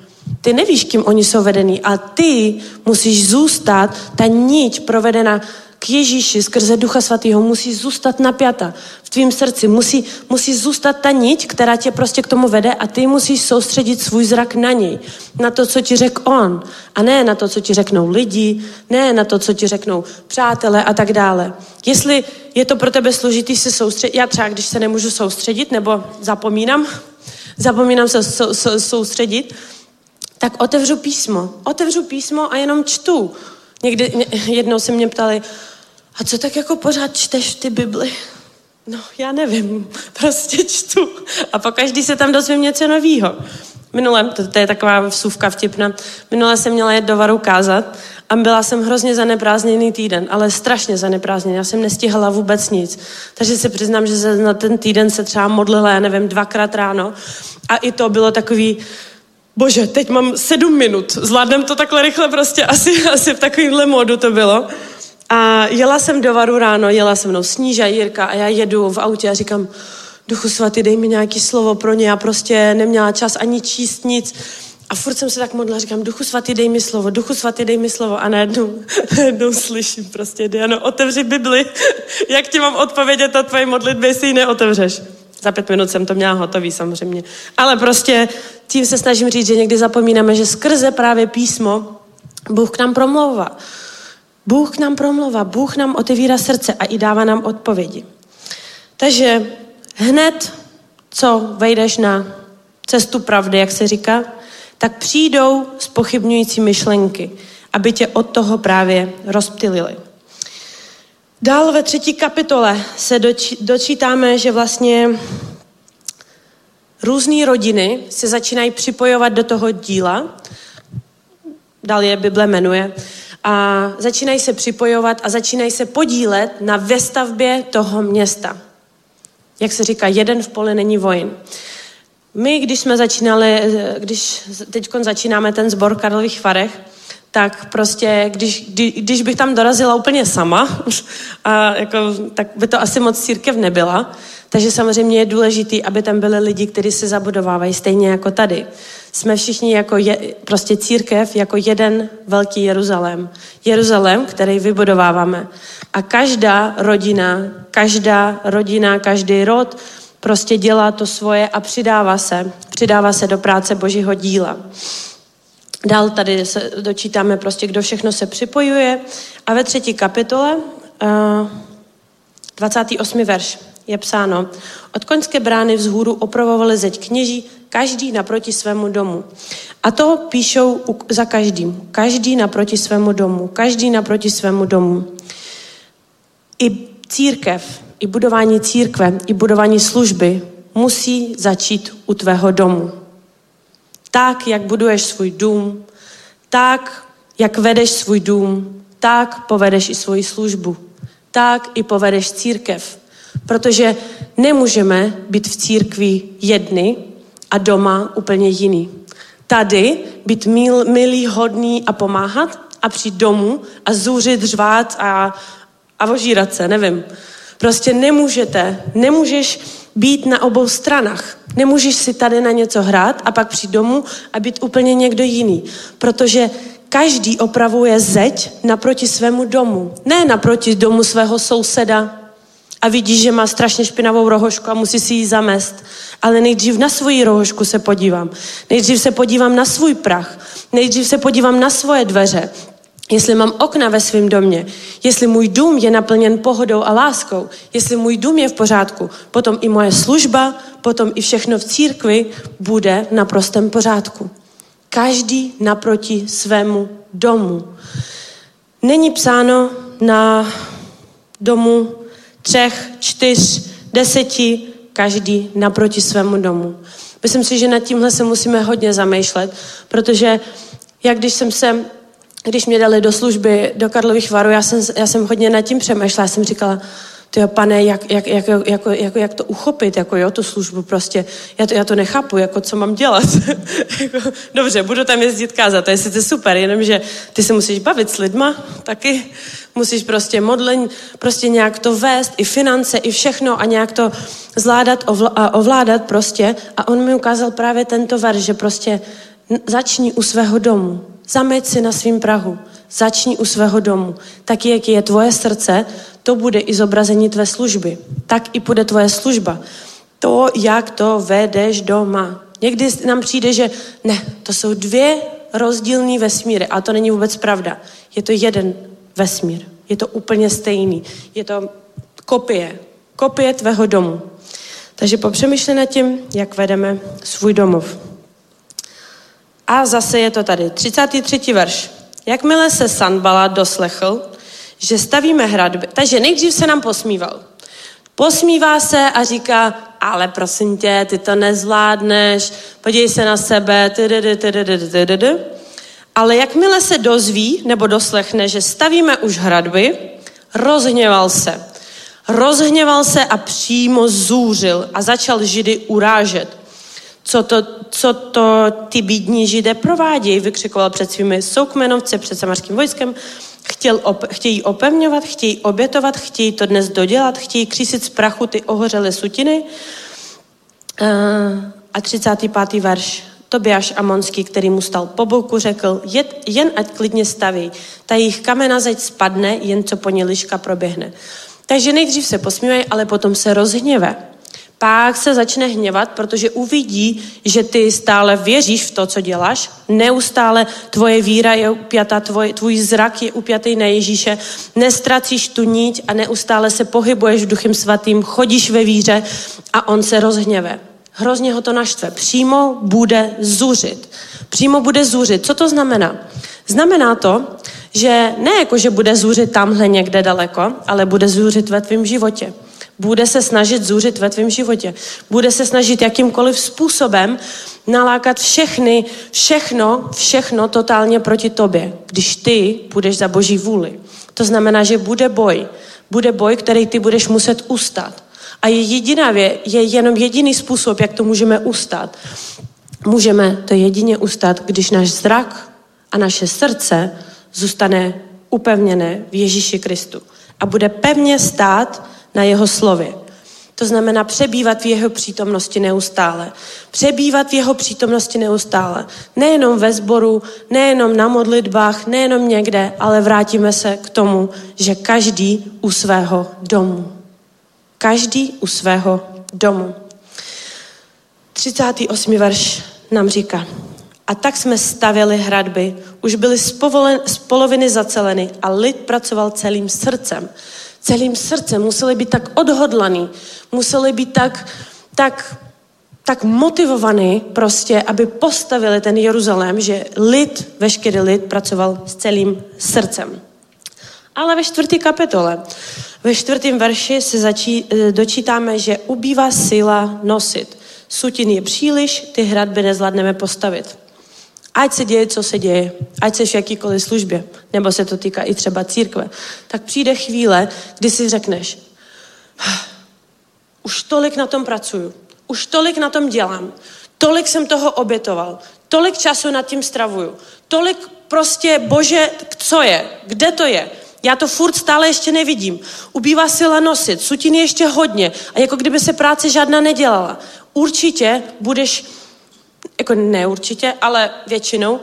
Ty nevíš, kým oni jsou vedení a ty musíš zůstat, ta niť provedena k Ježíši skrze Ducha Svatého musí zůstat napjata v tvým srdci. Musí, musí zůstat ta niť, která tě prostě k tomu vede a ty musíš soustředit svůj zrak na něj. Na to, co ti řekl on. A ne na to, co ti řeknou lidi, ne na to, co ti řeknou přátelé a tak dále. Jestli je to pro tebe složitý se soustředit, já třeba, když se nemůžu soustředit nebo zapomínám, zapomínám se soustředit, tak otevřu písmo. Otevřu písmo a jenom čtu. Někdy, jednou se mě ptali, a co tak jako pořád čteš ty Bibli? No, já nevím, prostě čtu. A po každý se tam dozvím něco nového. Minule, to, to je taková vsuvka vtipná, minule jsem měla jet do Varu kázat a byla jsem hrozně zaneprázdněný týden, ale strašně zaneprázdněný. Já jsem nestihala vůbec nic. Takže se přiznám, že se na ten týden se třeba modlila, já nevím, dvakrát ráno. A i to bylo takový, bože, teď mám sedm minut, zvládnem to takhle rychle prostě, asi, asi v takovýmhle modu to bylo. A jela jsem do Varu ráno, jela se mnou Sníža, Jirka a já jedu v autě a říkám, duchu svatý, dej mi nějaký slovo pro ně. Já prostě neměla čas ani číst nic. A furt jsem se tak modlila, říkám, duchu svatý, dej mi slovo, duchu svatý, dej mi slovo. A najednou, najednou slyším prostě, Diano, otevři Bibli. Jak ti mám odpovědět na tvoje modlitby, jestli ji neotevřeš? Za pět minut jsem to měla hotový samozřejmě. Ale prostě tím se snažím říct, že někdy zapomínáme, že skrze právě písmo Bůh k nám promlouvá. Bůh k nám promlouvá, Bůh nám otevírá srdce a i dává nám odpovědi. Takže hned, co vejdeš na cestu pravdy, jak se říká, tak přijdou spochybňující myšlenky, aby tě od toho právě rozptylili. Dál ve třetí kapitole se dočítáme, že vlastně různé rodiny se začínají připojovat do toho díla, dál je Bible jmenuje, a začínají se připojovat a začínají se podílet na vestavbě toho města. Jak se říká, jeden v poli není vojín. My, když jsme začínali, když teď začínáme ten sbor Karlových Varech, tak prostě, když, kdy, když bych tam dorazila úplně sama, a jako, tak by to asi moc církev nebyla. Takže samozřejmě je důležité, aby tam byly lidi, kteří se zabudovávají stejně jako tady. Jsme všichni jako je, prostě církev, jako jeden velký Jeruzalém. Jeruzalém, který vybudováváme. A každá rodina, každá rodina, každý rod prostě dělá to svoje a přidává se, přidává se do práce Božího díla. Dál tady se dočítáme prostě, kdo všechno se připojuje. A ve třetí kapitole, 28. verš, je psáno, od koňské brány vzhůru opravovali zeď kněží, každý naproti svému domu. A to píšou za každým. Každý naproti svému domu. Každý naproti svému domu. I církev, i budování církve, i budování služby musí začít u tvého domu. Tak, jak buduješ svůj dům, tak, jak vedeš svůj dům, tak povedeš i svoji službu. Tak i povedeš církev. Protože nemůžeme být v církvi jedny a doma úplně jiný. Tady být mil, milý, hodný a pomáhat a přijít domů a zůřit, řvát a, a ožírat se, nevím. Prostě nemůžete, nemůžeš být na obou stranách. Nemůžeš si tady na něco hrát a pak přijít domů a být úplně někdo jiný. Protože každý opravuje zeď naproti svému domu. Ne naproti domu svého souseda a vidí, že má strašně špinavou rohošku a musí si ji zamést. Ale nejdřív na svoji rohošku se podívám. Nejdřív se podívám na svůj prach. Nejdřív se podívám na svoje dveře jestli mám okna ve svém domě, jestli můj dům je naplněn pohodou a láskou, jestli můj dům je v pořádku, potom i moje služba, potom i všechno v církvi bude na prostém pořádku. Každý naproti svému domu. Není psáno na domu třech, čtyř, deseti, každý naproti svému domu. Myslím si, že nad tímhle se musíme hodně zamýšlet, protože jak když jsem se když mě dali do služby do Karlových varů, já jsem, já jsem hodně nad tím přemýšlela. Já jsem říkala, to pane, jak, jak, jak, jako, jako, jak to uchopit, jako jo, tu službu prostě, já to, já to nechápu, jako co mám dělat. jako, dobře, budu tam jezdit kázat, to je sice super, jenomže ty se musíš bavit s lidma taky, musíš prostě modlení, prostě nějak to vést, i finance, i všechno a nějak to zvládat, ovla, ovládat prostě. A on mi ukázal právě tento verš, že prostě začni u svého domu. Zameď si na svým Prahu. Začni u svého domu. Tak, jaký je tvoje srdce, to bude i zobrazení tvé služby. Tak i bude tvoje služba. To, jak to vedeš doma. Někdy nám přijde, že ne, to jsou dvě rozdílné vesmíry, a to není vůbec pravda. Je to jeden vesmír. Je to úplně stejný. Je to kopie. Kopie tvého domu. Takže popřemýšlej nad tím, jak vedeme svůj domov. A zase je to tady, 33. verš. Jakmile se Sanbala doslechl, že stavíme hradby, takže nejdřív se nám posmíval. Posmívá se a říká, ale prosím tě, ty to nezvládneš, podívej se na sebe, ale jakmile se dozví nebo doslechne, že stavíme už hradby, rozhněval se. Rozhněval se a přímo zůřil a začal židy urážet co to, co to ty bídní židé provádějí, vykřikoval před svými soukmenovce, před samarským vojskem, Chtěl op, chtějí opevňovat, chtějí obětovat, chtějí to dnes dodělat, chtějí křísit z prachu ty ohořelé sutiny. Uh, a 35. verš. Tobiáš Amonský, který mu stal po boku, řekl, Jed, jen ať klidně staví, ta jejich kamena zeď spadne, jen co po ní liška proběhne. Takže nejdřív se posmívají, ale potom se rozhněve pak se začne hněvat, protože uvidí, že ty stále věříš v to, co děláš, neustále tvoje víra je upjata, tvoj, tvůj zrak je upjatý na Ježíše, nestracíš tu níť a neustále se pohybuješ v duchem svatým, chodíš ve víře a on se rozhněve. Hrozně ho to naštve. Přímo bude zuřit. Přímo bude zuřit. Co to znamená? Znamená to, že ne jako, že bude zuřit tamhle někde daleko, ale bude zuřit ve tvém životě Bude se snažit zůřit ve tvém životě. Bude se snažit jakýmkoliv způsobem nalákat všechny, všechno, všechno totálně proti tobě, když ty půjdeš za boží vůli. To znamená, že bude boj. Bude boj, který ty budeš muset ustat. A je jediná věc, je jenom jediný způsob, jak to můžeme ustát. Můžeme to jedině ustat, když náš zrak a naše srdce zůstane upevněné v Ježíši Kristu a bude pevně stát na jeho slově. To znamená přebývat v jeho přítomnosti neustále. Přebývat v jeho přítomnosti neustále. Nejenom ve sboru, nejenom na modlitbách, nejenom někde, ale vrátíme se k tomu, že každý u svého domu. Každý u svého domu. 38. verš nám říká, a tak jsme stavěli hradby, už byly z, povolen, z poloviny zaceleny a lid pracoval celým srdcem. Celým srdcem museli být tak odhodlaný, museli být tak, tak, tak motivovaný prostě, aby postavili ten Jeruzalém, že lid, veškerý lid pracoval s celým srdcem. Ale ve čtvrtý kapitole, ve čtvrtém verši se začí, eh, dočítáme, že ubývá síla nosit. Sutin je příliš, ty hradby nezvládneme postavit. Ať se děje, co se děje, ať se v jakýkoliv službě, nebo se to týká i třeba církve, tak přijde chvíle, kdy si řekneš, už tolik na tom pracuju, už tolik na tom dělám, tolik jsem toho obětoval, tolik času nad tím stravuju, tolik prostě, bože, co je, kde to je, já to furt stále ještě nevidím. Ubývá sila nosit, sutin je ještě hodně a jako kdyby se práce žádná nedělala. Určitě budeš jako ne určitě, ale většinou,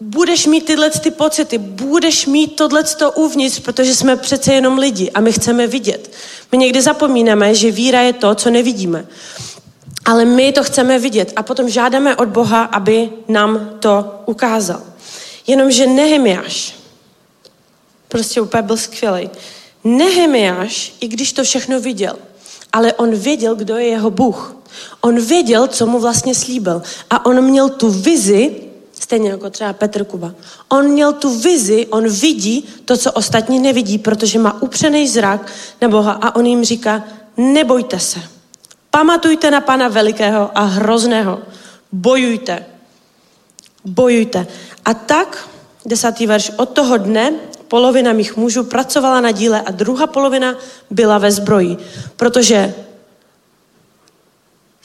budeš mít tyhle ty pocity, budeš mít tohle uvnitř, protože jsme přece jenom lidi a my chceme vidět. My někdy zapomínáme, že víra je to, co nevidíme. Ale my to chceme vidět a potom žádáme od Boha, aby nám to ukázal. Jenomže Nehemiáš, prostě úplně byl skvělý. Nehemiáš, i když to všechno viděl, ale on věděl, kdo je jeho Bůh. On věděl, co mu vlastně slíbil. A on měl tu vizi, stejně jako třeba Petr Kuba. On měl tu vizi, on vidí to, co ostatní nevidí, protože má upřený zrak na Boha a on jim říká, nebojte se. Pamatujte na Pana velikého a hrozného. Bojujte. Bojujte. A tak, desátý verš, od toho dne polovina mých mužů pracovala na díle a druhá polovina byla ve zbroji, protože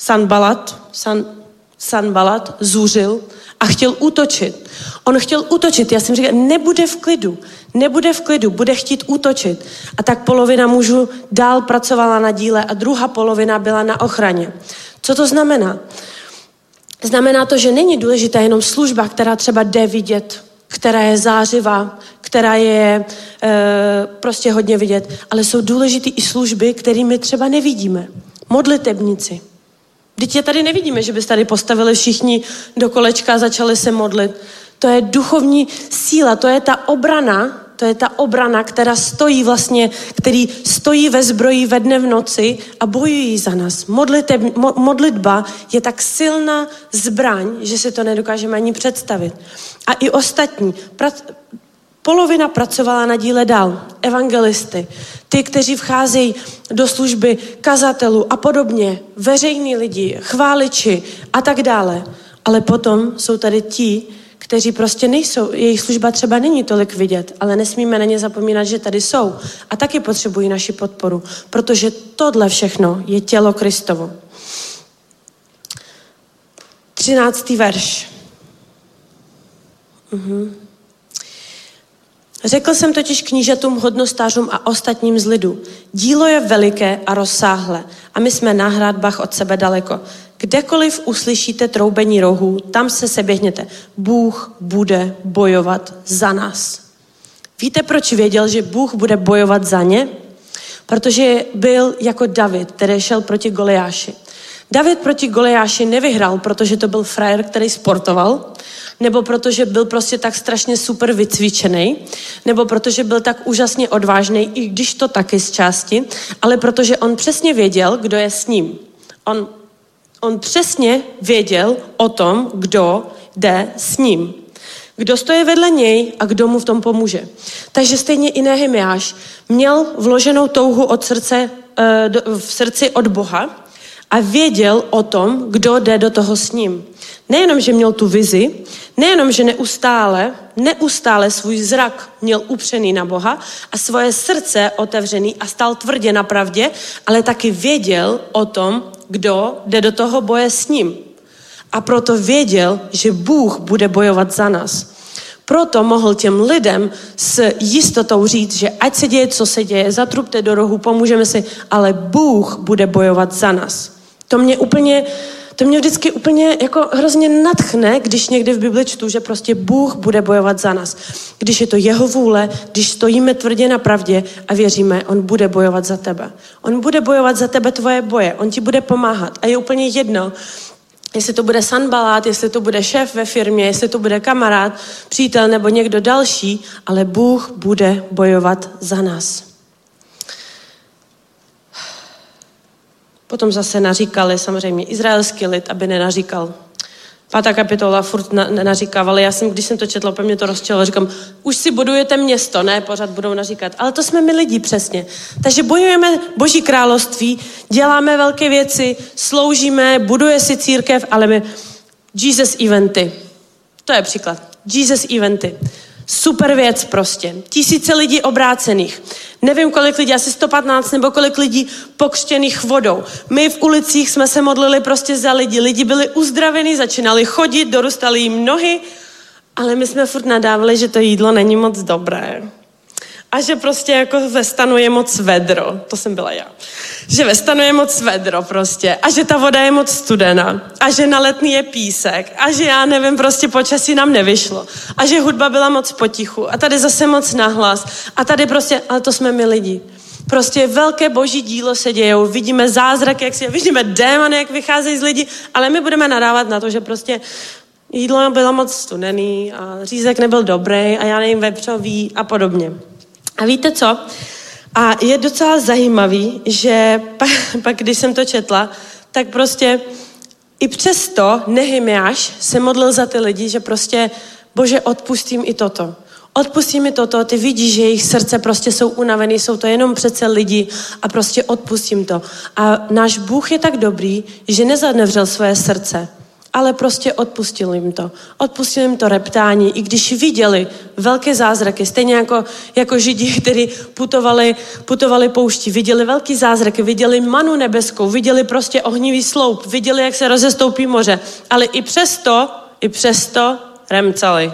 Sanbalat, San, Sanbalat zůřil a chtěl útočit. On chtěl útočit. Já jsem říkal, nebude v klidu, nebude v klidu, bude chtít útočit. A tak polovina mužů dál pracovala na díle a druhá polovina byla na ochraně. Co to znamená? Znamená to, že není důležitá jenom služba, která třeba jde vidět, která je zářivá, která je e, prostě hodně vidět, ale jsou důležité i služby, kterými třeba nevidíme. Modlitebníci, Teď je tady nevidíme, že byste tady postavili všichni do kolečka a začali se modlit. To je duchovní síla, to je ta obrana, to je ta obrana, která stojí vlastně, který stojí ve zbroji ve dne v noci a bojují za nás. Modlite, mo, modlitba je tak silná zbraň, že si to nedokážeme ani představit. A i ostatní. Prac, Polovina pracovala na díle dál. Evangelisty, ty, kteří vcházejí do služby kazatelů a podobně, veřejní lidi, chváliči a tak dále. Ale potom jsou tady ti, kteří prostě nejsou, jejich služba třeba není tolik vidět, ale nesmíme na ně zapomínat, že tady jsou a taky potřebují naši podporu, protože tohle všechno je tělo Kristovo. 13. verš. Mhm. Řekl jsem totiž knížatům, hodnostářům a ostatním z lidu. Dílo je veliké a rozsáhlé a my jsme na hradbách od sebe daleko. Kdekoliv uslyšíte troubení rohů, tam se seběhněte. Bůh bude bojovat za nás. Víte, proč věděl, že Bůh bude bojovat za ně? Protože byl jako David, který šel proti Goliáši. David proti Goliáši nevyhrál, protože to byl frajer, který sportoval, nebo protože byl prostě tak strašně super vycvičený, nebo protože byl tak úžasně odvážný, i když to taky z části, ale protože on přesně věděl, kdo je s ním. On, on přesně věděl o tom, kdo jde s ním. kdo stojí vedle něj a kdo mu v tom pomůže. Takže stejně i Nehemiáš měl vloženou touhu od srdce, eh, v srdci od Boha a věděl o tom, kdo jde do toho s ním. Nejenom, že měl tu vizi, nejenom, že neustále, neustále svůj zrak měl upřený na Boha a svoje srdce otevřený a stal tvrdě na pravdě, ale taky věděl o tom, kdo jde do toho boje s ním. A proto věděl, že Bůh bude bojovat za nás. Proto mohl těm lidem s jistotou říct, že ať se děje, co se děje, zatrubte do rohu, pomůžeme si, ale Bůh bude bojovat za nás. To mě úplně, to mě vždycky úplně jako hrozně natchne, když někdy v Bibli čtu, že prostě Bůh bude bojovat za nás. Když je to jeho vůle, když stojíme tvrdě na pravdě a věříme, on bude bojovat za tebe. On bude bojovat za tebe tvoje boje, on ti bude pomáhat. A je úplně jedno, jestli to bude sanbalát, jestli to bude šéf ve firmě, jestli to bude kamarád, přítel nebo někdo další, ale Bůh bude bojovat za nás. Potom zase naříkali samozřejmě izraelský lid, aby nenaříkal. Pátá kapitola furt na, naříkávali. Já jsem, když jsem to četla, mě to rozčelo. Říkám, už si budujete město, ne, pořád budou naříkat. Ale to jsme my lidi přesně. Takže bojujeme Boží království, děláme velké věci, sloužíme, buduje si církev, ale my Jesus eventy. To je příklad. Jesus eventy. Super věc prostě. Tisíce lidí obrácených. Nevím, kolik lidí, asi 115 nebo kolik lidí pokřtěných vodou. My v ulicích jsme se modlili prostě za lidi. Lidi byli uzdraveni, začínali chodit, dorůstali jim nohy, ale my jsme furt nadávali, že to jídlo není moc dobré a že prostě jako ve stanu je moc vedro. To jsem byla já. Že ve stanu je moc vedro prostě. A že ta voda je moc studená. A že na letný je písek. A že já nevím, prostě počasí nám nevyšlo. A že hudba byla moc potichu. A tady zase moc nahlas. A tady prostě, ale to jsme my lidi. Prostě velké boží dílo se dějou. Vidíme zázrak, jak se, vidíme démony, jak vycházejí z lidí, ale my budeme nadávat na to, že prostě jídlo bylo moc studený a řízek nebyl dobrý a já nevím, vepřový a podobně. A víte co? A je docela zajímavý, že pak, pak když jsem to četla, tak prostě i přesto Nehemiáš se modlil za ty lidi, že prostě, bože, odpustím i toto. Odpustím mi toto, ty vidíš, že jejich srdce prostě jsou unavený, jsou to jenom přece lidi a prostě odpustím to. A náš Bůh je tak dobrý, že nezadnevřel svoje srdce, ale prostě odpustil jim to. Odpustil jim to reptání, i když viděli velké zázraky, stejně jako, jako židi, kteří putovali, putovali pouští, viděli velký zázraky, viděli manu nebeskou, viděli prostě ohnivý sloup, viděli, jak se rozestoupí moře, ale i přesto, i přesto remcali.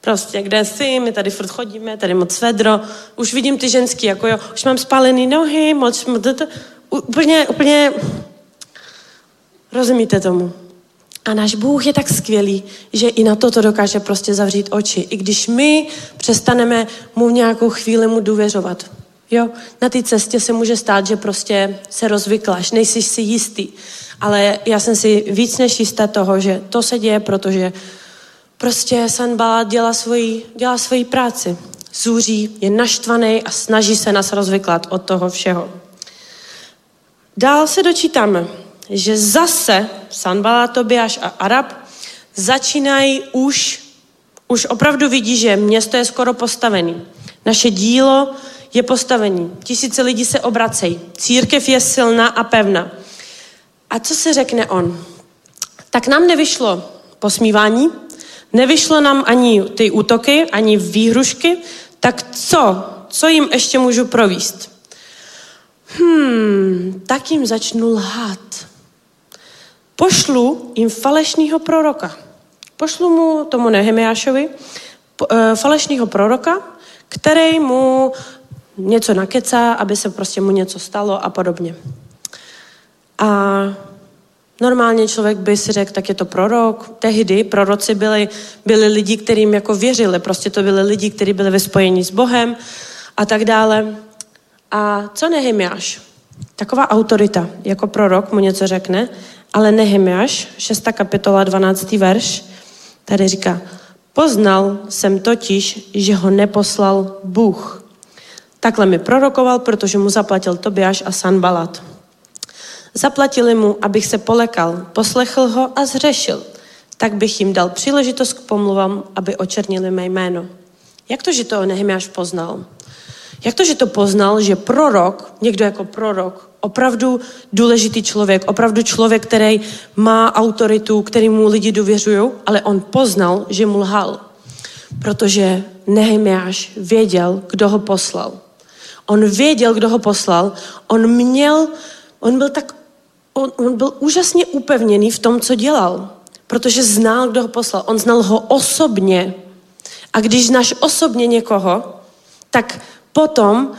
Prostě, kde jsi, my tady furt chodíme, tady moc vedro, už vidím ty ženský, jako jo, už mám spálený nohy, moc, úplně, úplně, rozumíte tomu? A náš Bůh je tak skvělý, že i na toto dokáže prostě zavřít oči. I když my přestaneme mu v nějakou chvíli mu důvěřovat. Jo, na té cestě se může stát, že prostě se rozvykláš, nejsi si jistý. Ale já jsem si víc než jistá toho, že to se děje, protože prostě Sanbala dělá svoji, dělá svoji práci. Zůří, je naštvaný a snaží se nás rozvyklat od toho všeho. Dál se dočítáme že zase Sanbala, Tobiáš a Arab začínají už, už opravdu vidí, že město je skoro postavené. Naše dílo je postavení. Tisíce lidí se obracejí. Církev je silná a pevná. A co se řekne on? Tak nám nevyšlo posmívání, nevyšlo nám ani ty útoky, ani výhrušky, tak co? Co jim ještě můžu províst? Hmm, tak jim začnu lhát pošlu jim falešného proroka. Pošlu mu, tomu Nehemiášovi, eh, falešného proroka, který mu něco nakecá, aby se prostě mu něco stalo a podobně. A normálně člověk by si řekl, tak je to prorok. Tehdy proroci byli, byli lidi, kterým jako věřili. Prostě to byli lidi, kteří byli ve spojení s Bohem a tak dále. A co Nehemiáš? Taková autorita, jako prorok mu něco řekne ale Nehemiáš, 6. kapitola, 12. verš, tady říká, poznal jsem totiž, že ho neposlal Bůh. Takhle mi prorokoval, protože mu zaplatil Tobiáš a Sanbalat. Zaplatili mu, abych se polekal, poslechl ho a zřešil. tak bych jim dal příležitost k pomluvám, aby očernili mé jméno. Jak to, že to Nehemiáš poznal? Jak to, že to poznal, že prorok, někdo jako prorok, opravdu důležitý člověk, opravdu člověk, který má autoritu, který mu lidi důvěřují, ale on poznal, že mu lhal. Protože Nehemiáš věděl, kdo ho poslal. On věděl, kdo ho poslal. On měl, on byl tak, on, on byl úžasně upevněný v tom, co dělal. Protože znal, kdo ho poslal. On znal ho osobně. A když znáš osobně někoho, tak potom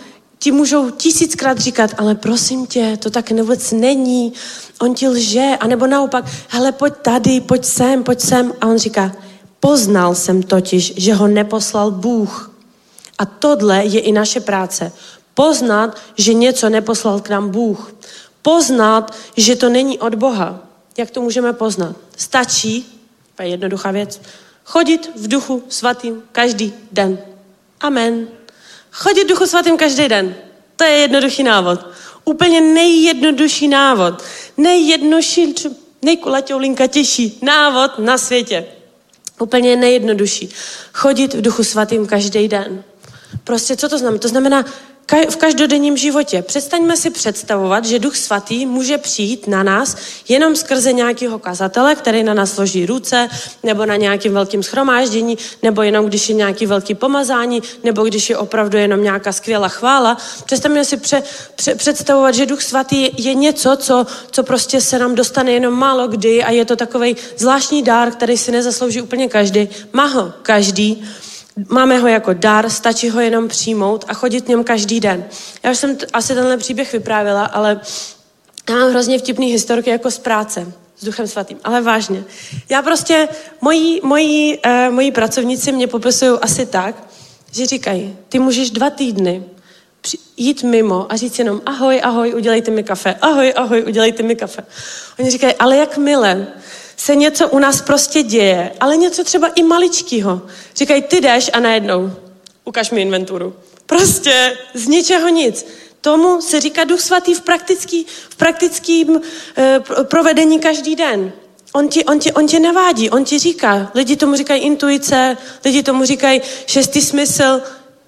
ti můžou tisíckrát říkat, ale prosím tě, to tak vůbec není, on ti lže, anebo naopak, hele, pojď tady, pojď sem, pojď sem. A on říká, poznal jsem totiž, že ho neposlal Bůh. A tohle je i naše práce. Poznat, že něco neposlal k nám Bůh. Poznat, že to není od Boha. Jak to můžeme poznat? Stačí, to je jednoduchá věc, chodit v duchu svatým každý den. Amen. Chodit duchu svatým každý den. To je jednoduchý návod. Úplně nejjednodušší návod. Nejjednodušší, nejkulaťoulinkatější návod na světě. Úplně nejjednodušší. Chodit v duchu svatým každý den. Prostě co to znamená? To znamená v každodenním životě. Přestaňme si představovat, že Duch Svatý může přijít na nás jenom skrze nějakého kazatele, který na nás složí ruce, nebo na nějakým velkým schromáždění, nebo jenom když je nějaký velký pomazání, nebo když je opravdu jenom nějaká skvělá chvála. Přestaňme si pře, pře, představovat, že Duch Svatý je něco, co, co prostě se nám dostane jenom málo kdy a je to takový zvláštní dár, který si nezaslouží úplně každý. Má ho každý. Máme ho jako dar, stačí ho jenom přijmout a chodit v něm každý den. Já už jsem t- asi tenhle příběh vyprávěla, ale já mám hrozně vtipný historky jako z práce s Duchem Svatým, ale vážně. Já prostě, moji, moji, uh, moji pracovníci mě popisují asi tak, že říkají, ty můžeš dva týdny jít mimo a říct jenom ahoj, ahoj, udělejte mi kafe, ahoj, ahoj, udělejte mi kafe. Oni říkají, ale jak milé, se něco u nás prostě děje, ale něco třeba i maličkýho. Říkají, ty jdeš a najednou, ukaž mi inventuru. Prostě z ničeho nic. Tomu se říká Duch Svatý v, praktický, v praktickém e, provedení každý den. On ti, on, ti, on tě navádí, on ti říká. Lidi tomu říkají intuice, lidi tomu říkají šestý smysl,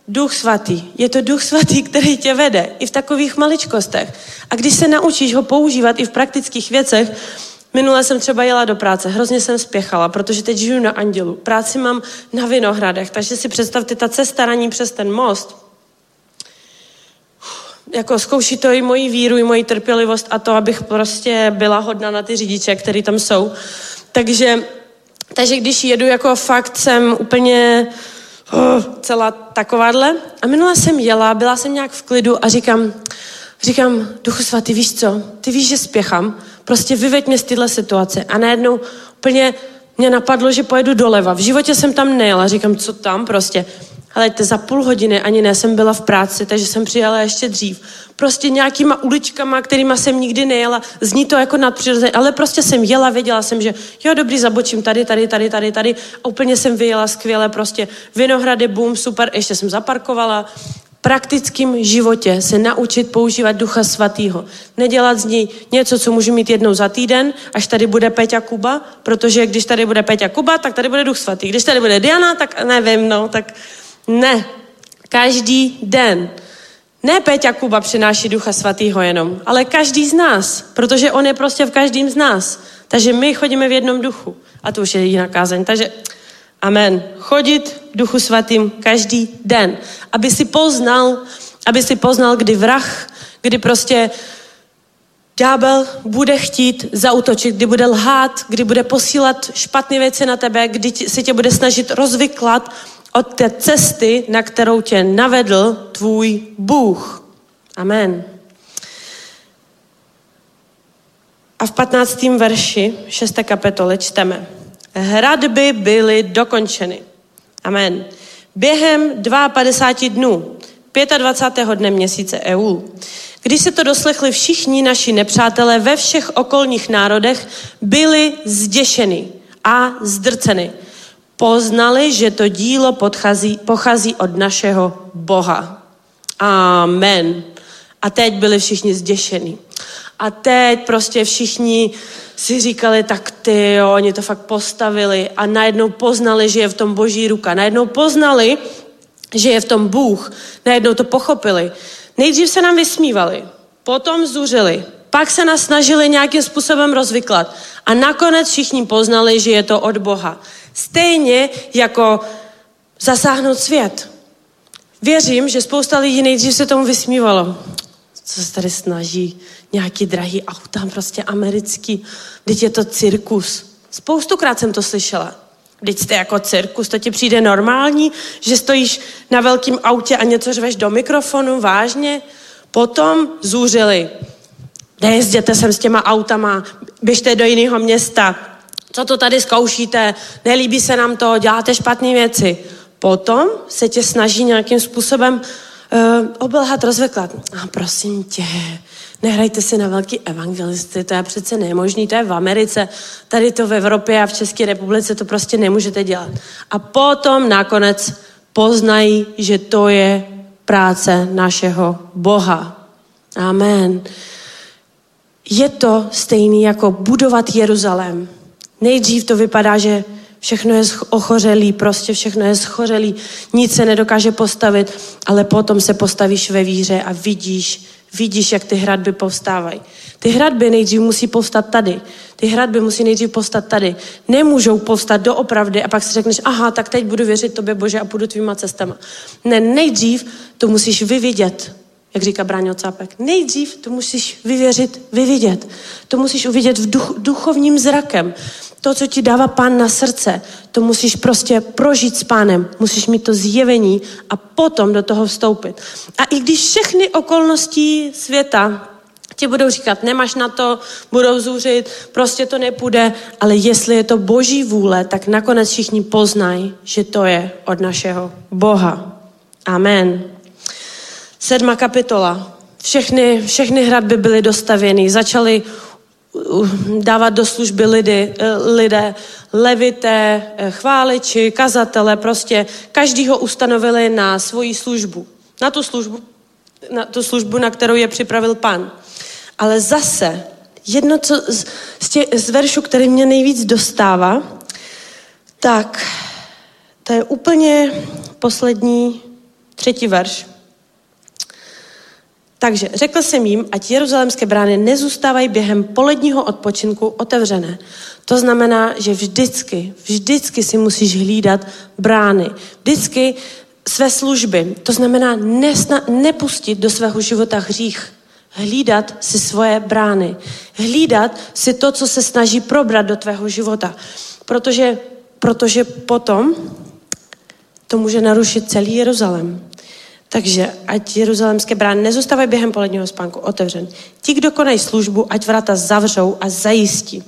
Duch svatý. Je to Duch svatý, který tě vede i v takových maličkostech. A když se naučíš ho používat i v praktických věcech, Minule jsem třeba jela do práce, hrozně jsem spěchala, protože teď žiju na Andělu. Práci mám na Vinohradech, takže si představte, ta cesta na ní přes ten most, jako zkouší to i moji víru, i moji trpělivost a to, abych prostě byla hodná na ty řidiče, který tam jsou. Takže, takže když jedu, jako fakt jsem úplně oh, celá takováhle. A minule jsem jela, byla jsem nějak v klidu a říkám, říkám, duchu svatý, víš co, ty víš, že spěchám, prostě vyveď mě z téhle situace. A najednou úplně mě napadlo, že pojedu doleva. V životě jsem tam nejela, říkám, co tam prostě. Ale za půl hodiny ani ne, jsem byla v práci, takže jsem přijela ještě dřív. Prostě nějakýma uličkama, kterýma jsem nikdy nejela. Zní to jako nadpřirozeně, ale prostě jsem jela, věděla jsem, že jo, dobrý, zabočím tady, tady, tady, tady, tady. A úplně jsem vyjela skvěle, prostě Vinohrady, boom, super, ještě jsem zaparkovala, praktickém životě se naučit používat Ducha Svatého. Nedělat z ní něco, co můžu mít jednou za týden, až tady bude Peťa Kuba, protože když tady bude Peťa Kuba, tak tady bude Duch Svatý. Když tady bude Diana, tak nevím, no, tak ne. Každý den. Ne Peťa Kuba přináší Ducha Svatého jenom, ale každý z nás, protože on je prostě v každém z nás. Takže my chodíme v jednom duchu. A to už je jiná kázeň. Takže Amen. Chodit duchu svatým každý den. Aby si poznal, aby si poznal, kdy vrah, kdy prostě ďábel bude chtít zautočit, kdy bude lhát, kdy bude posílat špatné věci na tebe, kdy se tě bude snažit rozvyklat od té cesty, na kterou tě navedl tvůj Bůh. Amen. A v 15. verši 6. kapitoly čteme hradby byly dokončeny. Amen. Během 52 dnů, 25. dne měsíce EU, když se to doslechli všichni naši nepřátelé ve všech okolních národech, byli zděšeni a zdrceni. Poznali, že to dílo podchází, pochází od našeho Boha. Amen. A teď byli všichni zděšeni. A teď prostě všichni si říkali, tak ty jo, oni to fakt postavili a najednou poznali, že je v tom boží ruka. Najednou poznali, že je v tom Bůh. Najednou to pochopili. Nejdřív se nám vysmívali, potom zuřili, pak se nás snažili nějakým způsobem rozvyklat a nakonec všichni poznali, že je to od Boha. Stejně jako zasáhnout svět. Věřím, že spousta lidí nejdřív se tomu vysmívalo. Co se tady snaží? Nějaký drahý auta, prostě americký. Teď je to cirkus. Spoustukrát jsem to slyšela. Teď jste jako cirkus, to ti přijde normální, že stojíš na velkém autě a něco řveš do mikrofonu, vážně. Potom zůřili. Nejezděte sem s těma autama, běžte do jiného města. Co to tady zkoušíte? Nelíbí se nám to, děláte špatné věci. Potom se tě snaží nějakým způsobem uh, obelhat, rozveklat. A prosím tě, nehrajte si na velký evangelisty, to je přece nemožný, to je v Americe, tady to v Evropě a v České republice to prostě nemůžete dělat. A potom nakonec poznají, že to je práce našeho Boha. Amen. Je to stejný jako budovat Jeruzalém. Nejdřív to vypadá, že všechno je ochořelý, prostě všechno je schořelý, nic se nedokáže postavit, ale potom se postavíš ve víře a vidíš, vidíš, jak ty hradby povstávají. Ty hradby nejdřív musí povstat tady. Ty hradby musí nejdřív povstat tady. Nemůžou povstat doopravdy a pak si řekneš, aha, tak teď budu věřit tobě, Bože, a půjdu tvýma cestama. Ne, nejdřív to musíš vyvidět jak říká Bráňo Cápek. Nejdřív to musíš vyvěřit, vyvidět. To musíš uvidět v duch, duchovním zrakem. To, co ti dává pán na srdce, to musíš prostě prožít s pánem. Musíš mít to zjevení a potom do toho vstoupit. A i když všechny okolnosti světa ti budou říkat, nemáš na to, budou zůřit, prostě to nepůjde, ale jestli je to boží vůle, tak nakonec všichni poznají, že to je od našeho Boha. Amen. Sedma kapitola. Všechny, všechny hradby byly dostavěny. Začaly dávat do služby lidi, lidé, levité, chváliči, kazatele, prostě každý ho ustanovili na svoji službu. Na tu službu, na tu službu, na kterou je připravil pan. Ale zase, jedno co z, z, tě, z veršu, který mě nejvíc dostává, tak to je úplně poslední třetí verš. Takže řekl jsem jim, ať jeruzalémské brány nezůstávají během poledního odpočinku otevřené. To znamená, že vždycky, vždycky si musíš hlídat brány. Vždycky své služby. To znamená nesna, nepustit do svého života hřích. Hlídat si svoje brány. Hlídat si to, co se snaží probrat do tvého života. Protože, protože potom to může narušit celý Jeruzalém. Takže ať jeruzalémské brány nezůstávají během poledního spánku otevřen. Ti, kdo konají službu, ať vrata zavřou a zajistí.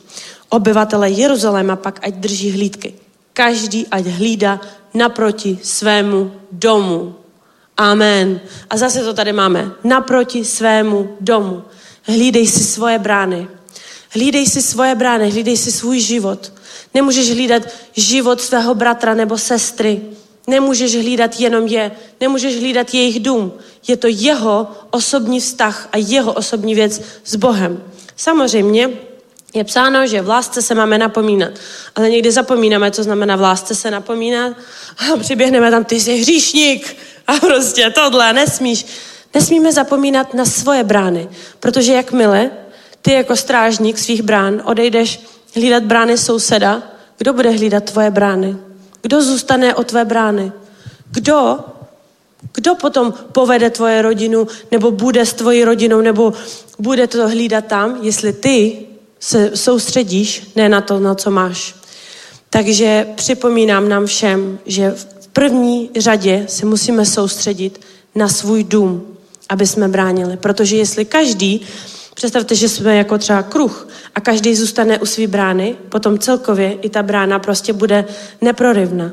Obyvatele Jeruzaléma pak ať drží hlídky. Každý ať hlídá naproti svému domu. Amen. A zase to tady máme. Naproti svému domu. Hlídej si svoje brány. Hlídej si svoje brány, hlídej si svůj život. Nemůžeš hlídat život svého bratra nebo sestry. Nemůžeš hlídat jenom je, nemůžeš hlídat jejich dům. Je to jeho osobní vztah a jeho osobní věc s Bohem. Samozřejmě je psáno, že v lásce se máme napomínat, ale někdy zapomínáme, co znamená v lásce se napomínat a přiběhneme tam, ty jsi hříšník a prostě tohle, nesmíš. Nesmíme zapomínat na svoje brány, protože jakmile ty jako strážník svých brán odejdeš hlídat brány souseda, kdo bude hlídat tvoje brány? Kdo zůstane o tvé brány? Kdo? Kdo potom povede tvoje rodinu, nebo bude s tvojí rodinou, nebo bude to hlídat tam, jestli ty se soustředíš ne na to, na co máš. Takže připomínám nám všem, že v první řadě se musíme soustředit na svůj dům, aby jsme bránili. Protože jestli každý Představte, že jsme jako třeba kruh a každý zůstane u své brány, potom celkově i ta brána prostě bude neprorivna.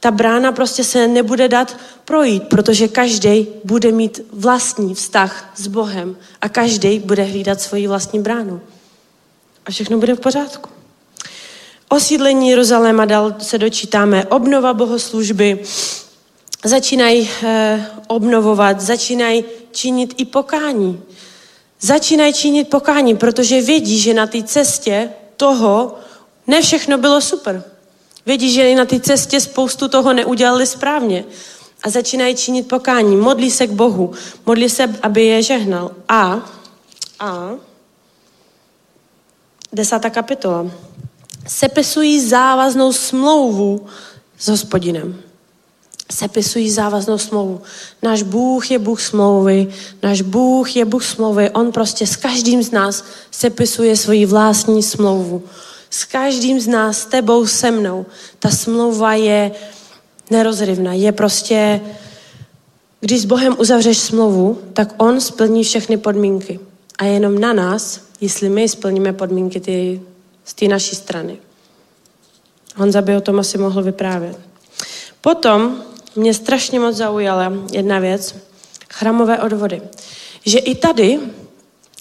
Ta brána prostě se nebude dát projít, protože každý bude mít vlastní vztah s Bohem a každý bude hlídat svoji vlastní bránu. A všechno bude v pořádku. Osídlení Jeruzaléma dal se dočítáme obnova bohoslužby, začínají eh, obnovovat, začínají činit i pokání. Začínají činit pokání, protože vědí, že na té cestě toho ne všechno bylo super. Vědí, že i na té cestě spoustu toho neudělali správně. A začínají činit pokání. Modlí se k Bohu. Modlí se, aby je žehnal. A, a, desátá kapitola. Sepisují závaznou smlouvu s hospodinem. Sepisují závaznou smlouvu. Náš Bůh je Bůh smlouvy, náš Bůh je Bůh smlouvy. On prostě s každým z nás sepisuje svoji vlastní smlouvu. S každým z nás, s tebou, se mnou. Ta smlouva je nerozrivná. Je prostě, když s Bohem uzavřeš smlouvu, tak On splní všechny podmínky. A jenom na nás, jestli my splníme podmínky ty, z té naší strany. Honza by o tom asi mohl vyprávět. Potom mě strašně moc zaujala jedna věc, chramové odvody. Že i tady,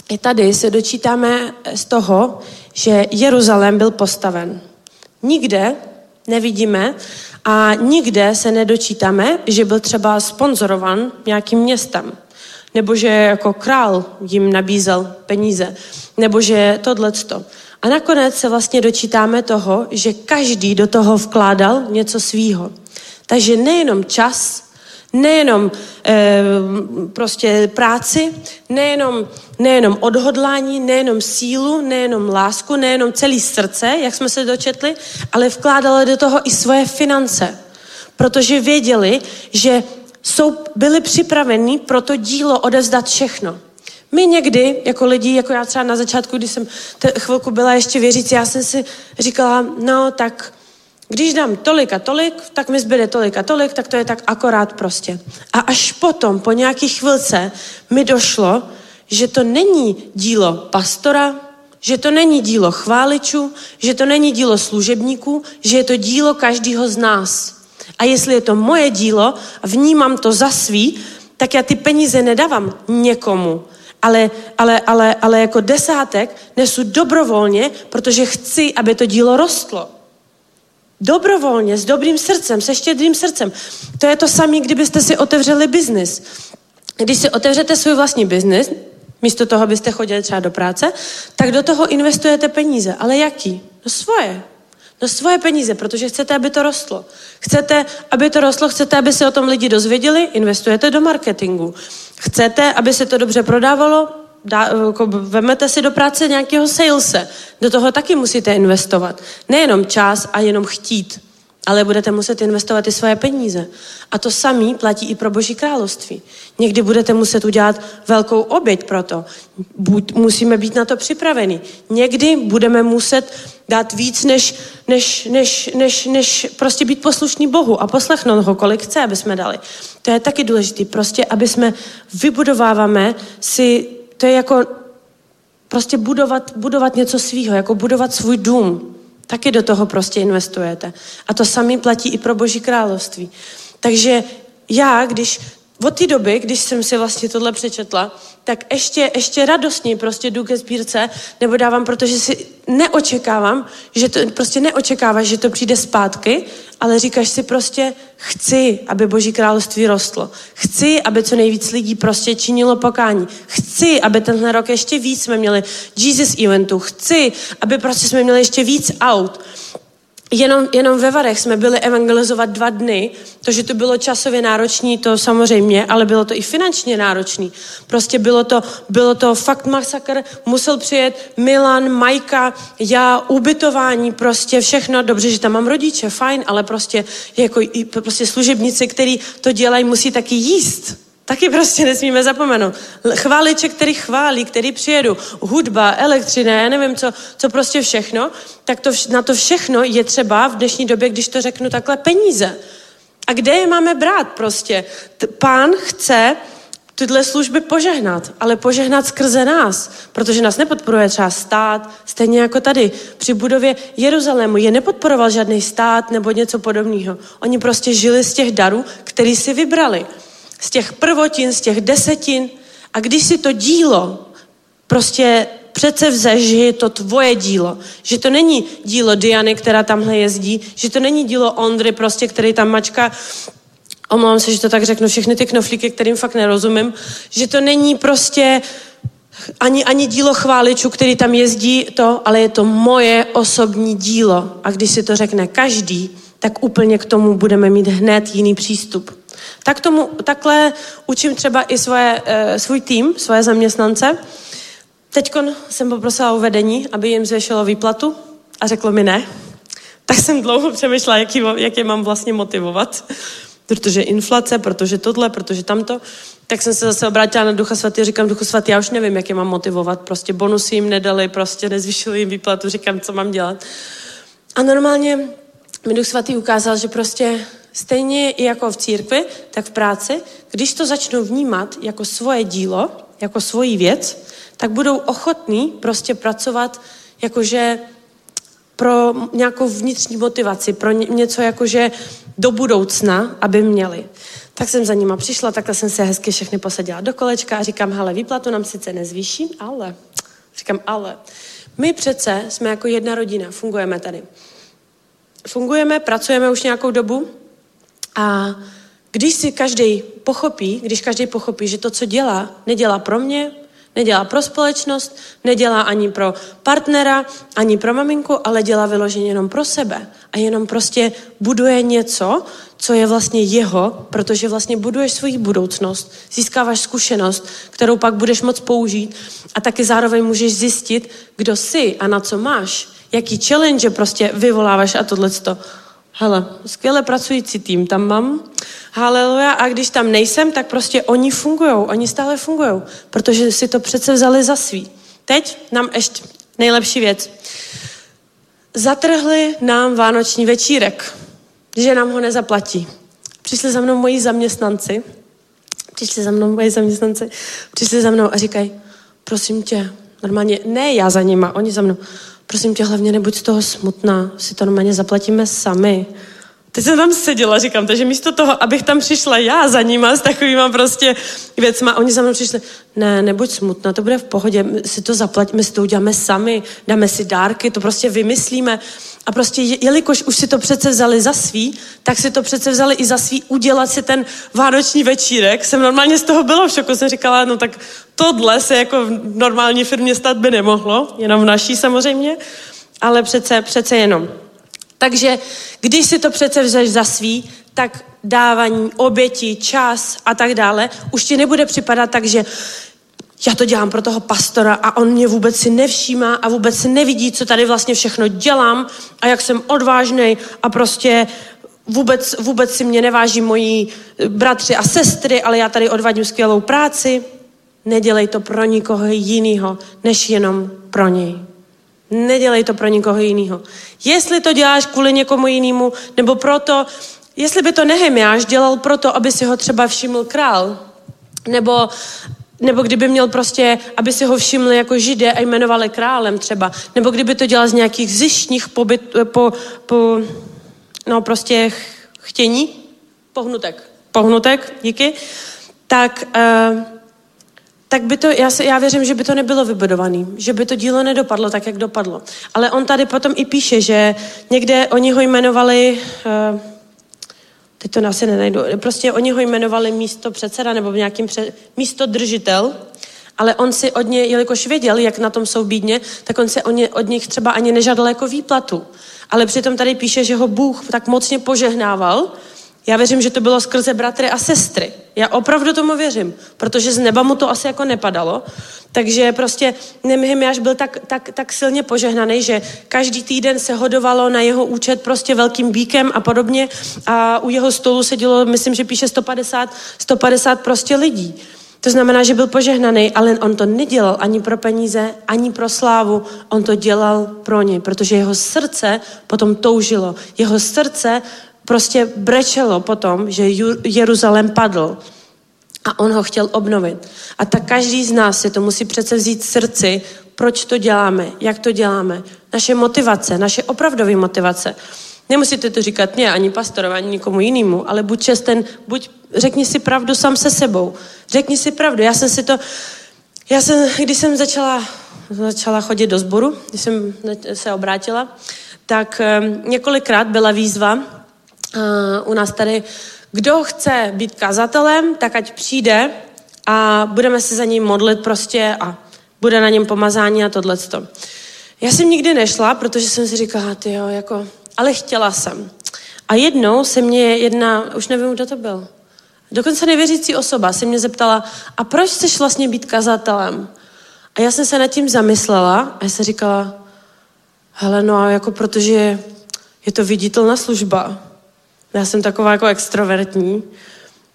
i tady se dočítáme z toho, že Jeruzalém byl postaven. Nikde nevidíme a nikde se nedočítáme, že byl třeba sponzorovan nějakým městem, nebo že jako král jim nabízel peníze, nebo že tohleto. A nakonec se vlastně dočítáme toho, že každý do toho vkládal něco svýho. Takže nejenom čas, nejenom e, prostě práci, nejenom, nejenom odhodlání, nejenom sílu, nejenom lásku, nejenom celý srdce, jak jsme se dočetli, ale vkládali do toho i svoje finance. Protože věděli, že jsou, byli připraveni pro to dílo odevzdat všechno. My někdy, jako lidi, jako já třeba na začátku, když jsem chvilku byla ještě věřící, já jsem si říkala, no tak když dám tolik a tolik, tak mi zbyde tolik a tolik, tak to je tak akorát prostě. A až potom, po nějaký chvilce, mi došlo, že to není dílo pastora, že to není dílo chváličů, že to není dílo služebníků, že je to dílo každého z nás. A jestli je to moje dílo a vnímám to za svý, tak já ty peníze nedávám někomu, ale, ale, ale, ale jako desátek nesu dobrovolně, protože chci, aby to dílo rostlo. Dobrovolně, s dobrým srdcem, se štědrým srdcem. To je to samé, kdybyste si otevřeli biznis. Když si otevřete svůj vlastní biznis, místo toho, abyste chodili třeba do práce, tak do toho investujete peníze. Ale jaký? No svoje. No svoje peníze, protože chcete, aby to rostlo. Chcete, aby to rostlo, chcete, aby se o tom lidi dozvěděli, investujete do marketingu. Chcete, aby se to dobře prodávalo, dá, jako vemete si do práce nějakého salese. Do toho taky musíte investovat. Nejenom čas a jenom chtít, ale budete muset investovat i svoje peníze. A to samý platí i pro Boží království. Někdy budete muset udělat velkou oběť pro to. Buď, musíme být na to připraveni. Někdy budeme muset dát víc, než, než, než, než, než prostě být poslušný Bohu a poslechnout ho, kolik chce, aby jsme dali. To je taky důležité. Prostě, aby jsme vybudováváme si to je jako prostě budovat, budovat něco svýho, jako budovat svůj dům. Taky do toho prostě investujete. A to samý platí i pro Boží království. Takže já, když od té doby, když jsem si vlastně tohle přečetla, tak ještě, ještě radostně prostě jdu ke sbírce, nebo dávám, protože si neočekávám, že to prostě neočekáváš, že to přijde zpátky, ale říkáš si prostě, chci, aby Boží království rostlo. Chci, aby co nejvíc lidí prostě činilo pokání. Chci, aby tenhle rok ještě víc jsme měli Jesus eventu. Chci, aby prostě jsme měli ještě víc aut. Jenom, jenom ve Varech jsme byli evangelizovat dva dny, to, že to bylo časově náročné, to samozřejmě, ale bylo to i finančně náročné. Prostě bylo to, bylo to fakt masakr, musel přijet Milan, Majka, já, ubytování, prostě všechno, dobře, že tam mám rodiče, fajn, ale prostě jako prostě služebníci, který to dělají, musí taky jíst. Taky prostě nesmíme zapomenout. Chváliče, který chválí, který přijedu, hudba, elektřina, já nevím co, co prostě všechno, tak to, na to všechno je třeba v dnešní době, když to řeknu takhle, peníze. A kde je máme brát prostě? Pán chce tyhle služby požehnat, ale požehnat skrze nás, protože nás nepodporuje třeba stát, stejně jako tady při budově Jeruzalému je nepodporoval žádný stát nebo něco podobného. Oni prostě žili z těch darů, který si vybrali z těch prvotin, z těch desetin. A když si to dílo prostě přece vze, že je to tvoje dílo, že to není dílo Diany, která tamhle jezdí, že to není dílo Ondry, prostě, který tam mačka Omlouvám se, že to tak řeknu, všechny ty knoflíky, kterým fakt nerozumím, že to není prostě ani, ani dílo chváličů, který tam jezdí, to, ale je to moje osobní dílo. A když si to řekne každý, tak úplně k tomu budeme mít hned jiný přístup. Tak tomu, takhle učím třeba i svoje, e, svůj tým, svoje zaměstnance. Teď jsem poprosila o vedení, aby jim zvěšilo výplatu a řeklo mi ne. Tak jsem dlouho přemýšlela, jak, jak je mám vlastně motivovat. Protože inflace, protože tohle, protože tamto. Tak jsem se zase obrátila na Ducha Svatý a říkám, Duchu Svatý, já už nevím, jak je mám motivovat. Prostě bonusy jim nedali, prostě nezvyšili jim výplatu, říkám, co mám dělat. A normálně mi Duch Svatý ukázal, že prostě stejně i jako v církvi, tak v práci, když to začnou vnímat jako svoje dílo, jako svoji věc, tak budou ochotní prostě pracovat jakože pro nějakou vnitřní motivaci, pro něco jakože do budoucna, aby měli. Tak jsem za nima přišla, takhle jsem se hezky všechny posadila do kolečka a říkám, hele, výplatu nám sice nezvýší, ale, říkám, ale, my přece jsme jako jedna rodina, fungujeme tady. Fungujeme, pracujeme už nějakou dobu a když si každý pochopí, když každý pochopí, že to, co dělá, nedělá pro mě, Nedělá pro společnost, nedělá ani pro partnera, ani pro maminku, ale dělá vyloženě jenom pro sebe. A jenom prostě buduje něco, co je vlastně jeho, protože vlastně buduješ svoji budoucnost, získáváš zkušenost, kterou pak budeš moc použít a taky zároveň můžeš zjistit, kdo jsi a na co máš, jaký challenge prostě vyvoláváš a tohleto. Hele, skvěle pracující tým tam mám. Haleluja. A když tam nejsem, tak prostě oni fungují. Oni stále fungují, protože si to přece vzali za svý. Teď nám ještě nejlepší věc. Zatrhli nám vánoční večírek, že nám ho nezaplatí. Přišli za mnou moji zaměstnanci, přišli za mnou moji zaměstnanci, přišli za mnou a říkají, prosím tě, normálně, ne já za nima, oni za mnou, prosím tě, hlavně nebuď z toho smutná, si to normálně zaplatíme sami. Teď jsem tam seděla, říkám, takže místo toho, abych tam přišla já za nima s takovýma prostě věcma, oni za mnou přišli, ne, nebuď smutná, to bude v pohodě, my si to zaplatíme, si to uděláme sami, dáme si dárky, to prostě vymyslíme. A prostě, jelikož už si to přece vzali za svý, tak si to přece vzali i za svý udělat si ten vánoční večírek. Jsem normálně z toho byla v šoku, jsem říkala, no tak tohle se jako v normální firmě stát by nemohlo, jenom v naší samozřejmě, ale přece, přece jenom. Takže když si to přece vzeš za svý, tak dávání, oběti, čas a tak dále, už ti nebude připadat tak, že já to dělám pro toho pastora a on mě vůbec si nevšímá a vůbec si nevidí, co tady vlastně všechno dělám a jak jsem odvážný a prostě vůbec, vůbec si mě neváží moji bratři a sestry, ale já tady odvádím skvělou práci. Nedělej to pro nikoho jiného, než jenom pro něj. Nedělej to pro nikoho jiného. Jestli to děláš kvůli někomu jinému, nebo proto, jestli by to Nehemiáš dělal proto, aby si ho třeba všiml král, nebo, nebo kdyby měl prostě, aby si ho všimli jako židé a jmenovali králem třeba, nebo kdyby to dělal z nějakých zjištních pobyt, po, po, no prostě chtění, pohnutek, pohnutek, díky, tak uh, tak by to, já, se, já věřím, že by to nebylo vybudované, že by to dílo nedopadlo tak, jak dopadlo. Ale on tady potom i píše, že někde oni ho jmenovali, uh, teď to asi nenajdu, prostě oni ho jmenovali místo předseda nebo nějakým pře, místo držitel, ale on si od ně, jelikož věděl, jak na tom jsou bídně, tak on si od, ně, od nich třeba ani nežádal jako výplatu. Ale přitom tady píše, že ho Bůh tak mocně požehnával, já věřím, že to bylo skrze bratry a sestry. Já opravdu tomu věřím, protože z neba mu to asi jako nepadalo. Takže prostě Nehemiáš byl tak, tak, tak silně požehnaný, že každý týden se hodovalo na jeho účet prostě velkým bíkem a podobně a u jeho stolu sedělo, myslím, že píše 150, 150 prostě lidí. To znamená, že byl požehnaný, ale on to nedělal ani pro peníze, ani pro slávu. On to dělal pro ně, protože jeho srdce potom toužilo. Jeho srdce prostě brečelo potom, že Jeruzalém padl a on ho chtěl obnovit. A tak každý z nás si to musí přece vzít srdci, proč to děláme, jak to děláme. Naše motivace, naše opravdové motivace. Nemusíte to říkat mě, ani pastorovi, ani nikomu jinému, ale buď česten, buď řekni si pravdu sám se sebou. Řekni si pravdu. Já jsem si to, já jsem, když jsem začala, začala chodit do sboru, když jsem se obrátila, tak um, několikrát byla výzva, u nás tady, kdo chce být kazatelem, tak ať přijde a budeme se za ním modlit prostě a bude na něm pomazání a tohleto. Já jsem nikdy nešla, protože jsem si říkala, ty jo, jako, ale chtěla jsem. A jednou se mě jedna, už nevím, kdo to byl, dokonce nevěřící osoba se mě zeptala, a proč chceš vlastně být kazatelem? A já jsem se nad tím zamyslela a já jsem říkala, hele, no a jako protože je to viditelná služba. Já jsem taková jako extrovertní,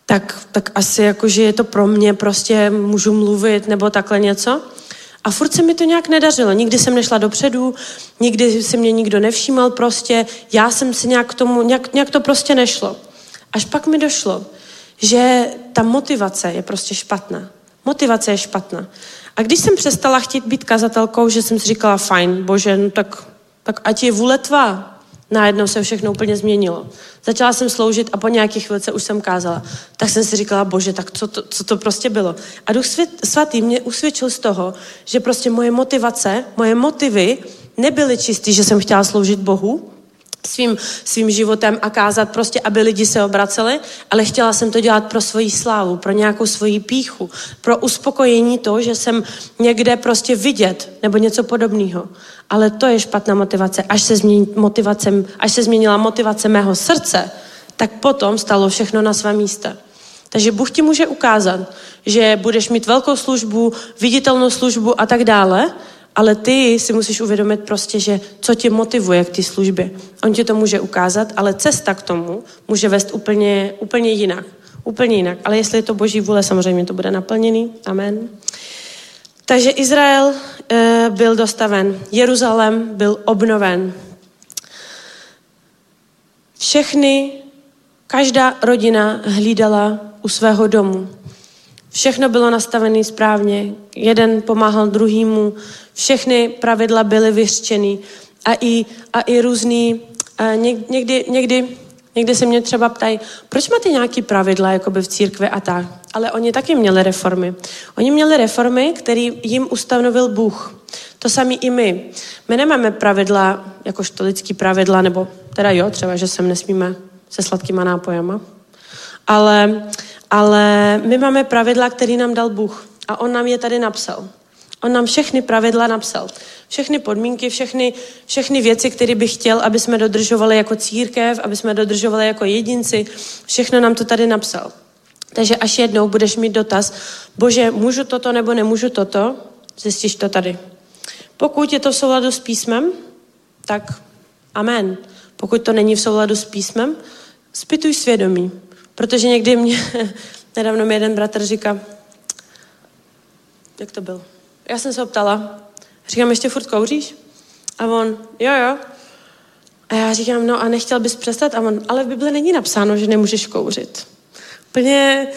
tak, tak asi jako, že je to pro mě, prostě můžu mluvit nebo takhle něco. A furt se mi to nějak nedařilo. Nikdy jsem nešla dopředu, nikdy se mě nikdo nevšímal prostě. Já jsem si nějak k tomu, nějak, nějak to prostě nešlo. Až pak mi došlo, že ta motivace je prostě špatná. Motivace je špatná. A když jsem přestala chtít být kazatelkou, že jsem si říkala, fajn, bože, no tak, tak ať je vůle tvá. Najednou se všechno úplně změnilo. Začala jsem sloužit a po nějakých chvilce už jsem kázala. Tak jsem si říkala, bože, tak co to, co to prostě bylo? A Duch Svatý mě usvědčil z toho, že prostě moje motivace, moje motivy nebyly čistý, že jsem chtěla sloužit Bohu, svým, svým životem a kázat prostě, aby lidi se obraceli, ale chtěla jsem to dělat pro svoji slávu, pro nějakou svoji píchu, pro uspokojení to, že jsem někde prostě vidět nebo něco podobného. Ale to je špatná motivace. Až se, změní motivace, až se změnila motivace mého srdce, tak potom stalo všechno na svém místě. Takže Bůh ti může ukázat, že budeš mít velkou službu, viditelnou službu a tak dále, ale ty si musíš uvědomit prostě, že co tě motivuje k té službě. On ti to může ukázat, ale cesta k tomu může vést úplně, úplně jinak. Úplně jinak. Ale jestli je to boží vůle, samozřejmě to bude naplněný. Amen. Takže Izrael e, byl dostaven, Jeruzalém byl obnoven. Všechny, každá rodina hlídala u svého domu. Všechno bylo nastavené správně, jeden pomáhal druhýmu, všechny pravidla byly vyřčeny a i, a i různý, a někdy, někdy, někdy se mě třeba ptají, proč máte nějaký pravidla jakoby v církvi a tak. Ale oni taky měli reformy. Oni měli reformy, které jim ustanovil Bůh. To samé i my. My nemáme pravidla, jakožto lidský pravidla, nebo teda jo, třeba, že sem nesmíme se sladkýma nápojama. Ale ale my máme pravidla, které nám dal Bůh. A On nám je tady napsal. On nám všechny pravidla napsal. Všechny podmínky, všechny, všechny věci, které bych chtěl, aby jsme dodržovali jako církev, aby jsme dodržovali jako jedinci, všechno nám to tady napsal. Takže až jednou budeš mít dotaz, bože, můžu toto nebo nemůžu toto, zjistíš to tady. Pokud je to v souladu s písmem, tak amen. Pokud to není v souladu s písmem, spituj svědomí. Protože někdy mě, nedávno mi jeden bratr říká, jak to bylo? Já jsem se ho ptala, říkám, ještě furt kouříš? A on, jo, jo. A já říkám, no a nechtěl bys přestat? A on, ale v Bibli není napsáno, že nemůžeš kouřit. Úplně,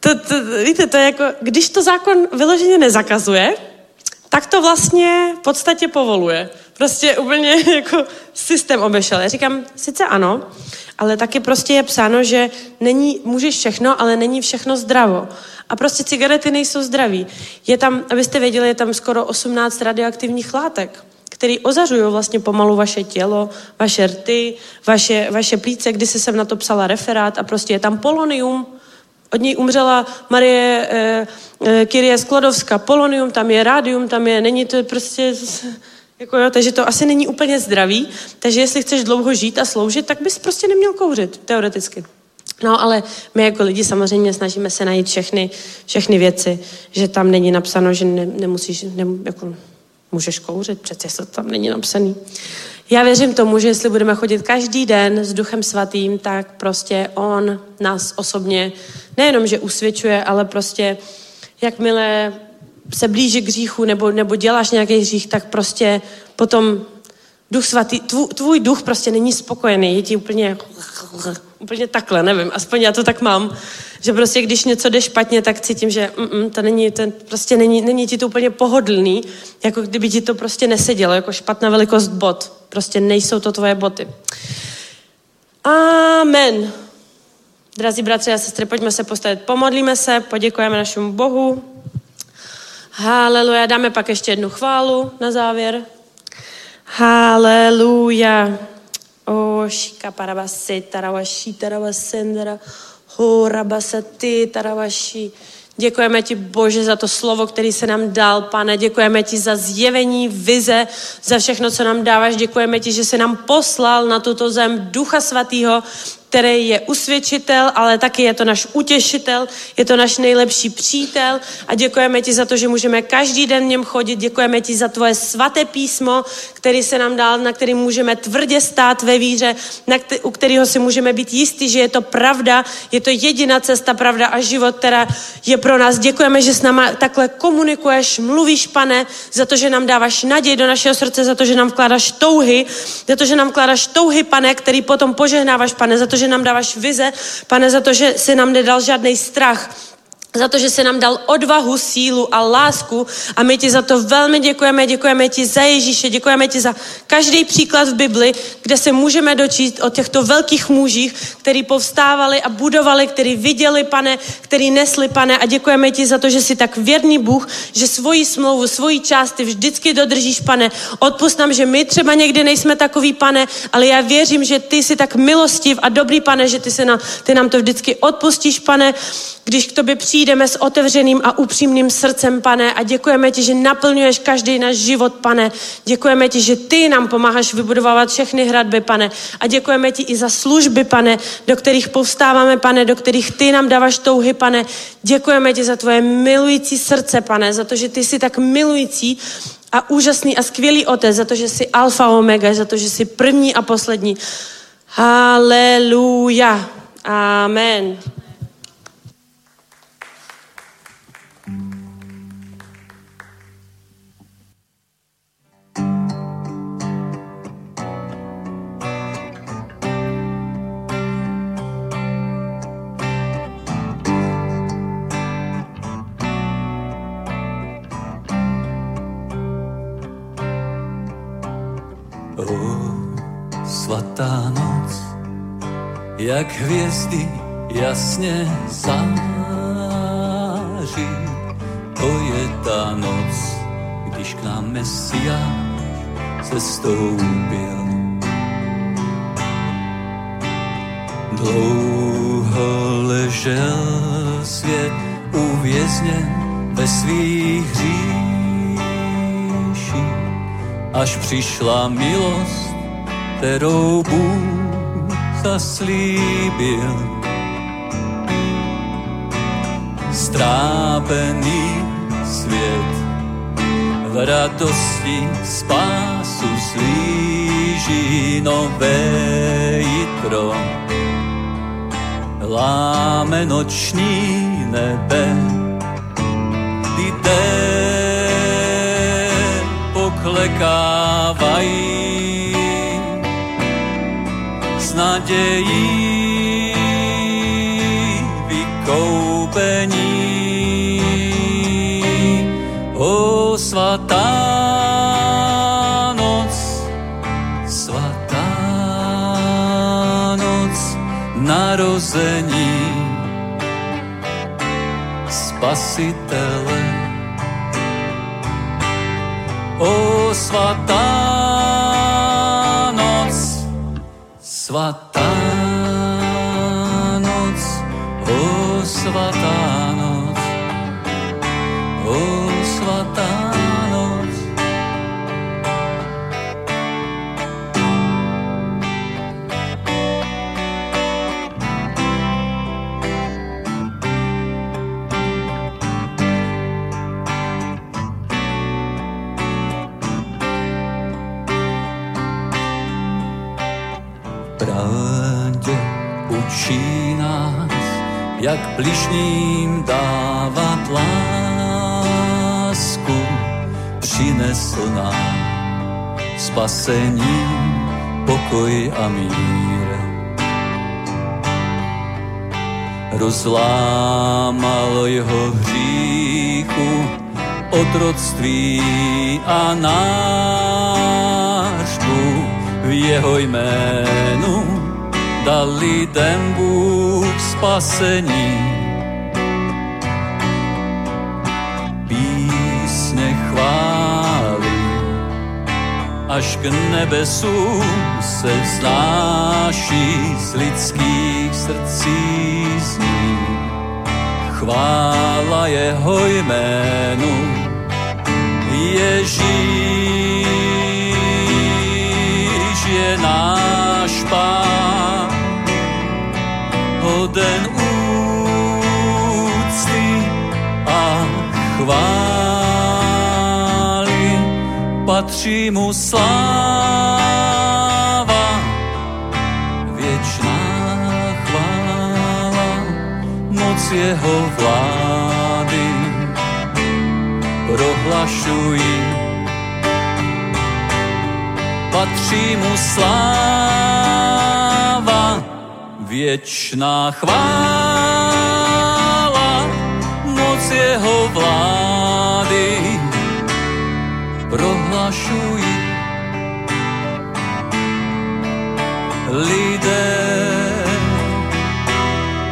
to, to, víte, to je jako, když to zákon vyloženě nezakazuje, tak to vlastně v podstatě povoluje. Prostě úplně jako systém obešel. Já říkám, sice ano, ale taky prostě je psáno, že není, můžeš všechno, ale není všechno zdravo. A prostě cigarety nejsou zdraví. Je tam, abyste věděli, je tam skoro 18 radioaktivních látek, které ozařují vlastně pomalu vaše tělo, vaše rty, vaše, vaše plíce, kdy se jsem na to psala referát a prostě je tam polonium, od něj umřela Marie e, e, Kyrie Sklodovská. Polonium tam je, rádium tam je, není to prostě... Jako jo, takže to asi není úplně zdravý, takže jestli chceš dlouho žít a sloužit, tak bys prostě neměl kouřit, teoreticky. No ale my jako lidi samozřejmě snažíme se najít všechny, všechny věci, že tam není napsáno, že ne, nemusíš, ne, jako, můžeš kouřit, přece to tam není napsaný. Já věřím tomu, že jestli budeme chodit každý den s Duchem Svatým, tak prostě On nás osobně nejenom, že usvědčuje, ale prostě jakmile se blíží k hříchu nebo, nebo děláš nějaký hřích, tak prostě potom duch svatý, tvůj, tvůj duch prostě není spokojený, je ti úplně, úplně takhle, nevím, aspoň já to tak mám, že prostě když něco jde špatně, tak cítím, že mm, to není, ten, prostě není, není ti to úplně pohodlný, jako kdyby ti to prostě nesedělo, jako špatná velikost bot. Prostě nejsou to tvoje boty. Amen. Drazí bratři a sestry, pojďme se postavit, pomodlíme se, poděkujeme našemu Bohu. Haleluja. Dáme pak ještě jednu chválu na závěr. Haleluja. O šika parabasi, tarawashi, tarawasendra, ho rabasati, tarawashi. Děkujeme ti, Bože, za to slovo, který se nám dal, pane. Děkujeme ti za zjevení, vize, za všechno, co nám dáváš. Děkujeme ti, že se nám poslal na tuto zem Ducha Svatého, který je usvědčitel, ale taky je to náš utěšitel, je to náš nejlepší přítel a děkujeme ti za to, že můžeme každý den v něm chodit. Děkujeme ti za tvoje svaté písmo, který se nám dal, na který můžeme tvrdě stát ve víře, na který, u kterého si můžeme být jistí, že je to pravda, je to jediná cesta, pravda a život, která je pro nás. Děkujeme, že s náma takhle komunikuješ, mluvíš, pane, za to, že nám dáváš naději do našeho srdce, za to, že nám vkládáš touhy, za to, že nám vkládáš touhy, pane, který potom požehnáváš, pane, za to, že že nám dáváš vize, pane, za to, že si nám nedal žádný strach, za to, že se nám dal odvahu, sílu a lásku a my ti za to velmi děkujeme. Děkujeme ti za Ježíše, děkujeme ti za každý příklad v Bibli, kde se můžeme dočíst o těchto velkých mužích, který povstávali a budovali, který viděli, pane, který nesli, pane a děkujeme ti za to, že jsi tak věrný Bůh, že svoji smlouvu, svoji část ty vždycky dodržíš, pane. Odpust nám, že my třeba někdy nejsme takový, pane, ale já věřím, že ty jsi tak milostiv a dobrý, pane, že ty, se na, ty nám to vždycky odpustíš, pane, když k tobě přijde přijdeme s otevřeným a upřímným srdcem, pane, a děkujeme ti, že naplňuješ každý náš život, pane. Děkujeme ti, že ty nám pomáháš vybudovávat všechny hradby, pane. A děkujeme ti i za služby, pane, do kterých povstáváme, pane, do kterých ty nám dáváš touhy, pane. Děkujeme ti za tvoje milující srdce, pane, za to, že ty jsi tak milující a úžasný a skvělý otec, za to, že jsi alfa omega, za to, že jsi první a poslední. Haleluja. Amen. Jak hvězdy jasně září. To je ta noc, když k nám Mesiáš se stoupil. Dlouho ležel svět uvězněn ve svých hříších, až přišla milost kterou Bůh zaslíbil. Strápený svět v radosti spásu slíží nové jitro. Láme noční nebe, lidé poklekávají nadějí vykoupení. O svatá noc, svatá noc narození Spasitele. O svatá Svatā noc, o svatā. Pravdě učí nás, jak bližním dávat lásku, přinesl nám spasení, pokoj a mír. Rozlámal jeho hříchu, otroctví a nářku jeho jménu dal lidem Bůh spasení. Písně chvály až k nebesům se vznáší z lidských srdcí zní. Chvála chvála jeho jménu. Ježíš náš pán, hoden úcty a chvály, patří mu sláva, věčná chvála, moc jeho vlády prohlašují. Patří mu sláva, věčná chvála, moc jeho vlády prohlašují. Lidé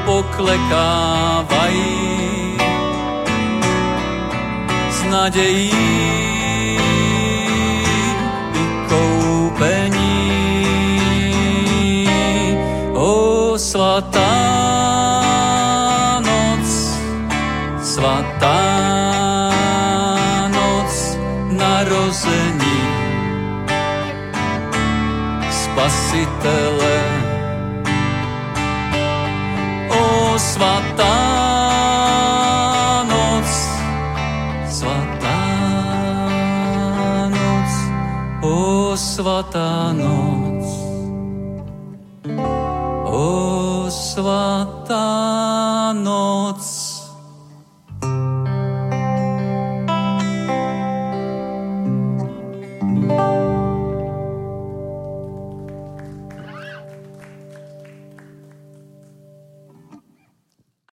poklekávají s nadějí svatá noc, svatá noc narození Spasitele. O svatá noc, svatá noc, o svatá noc, o svatá noc.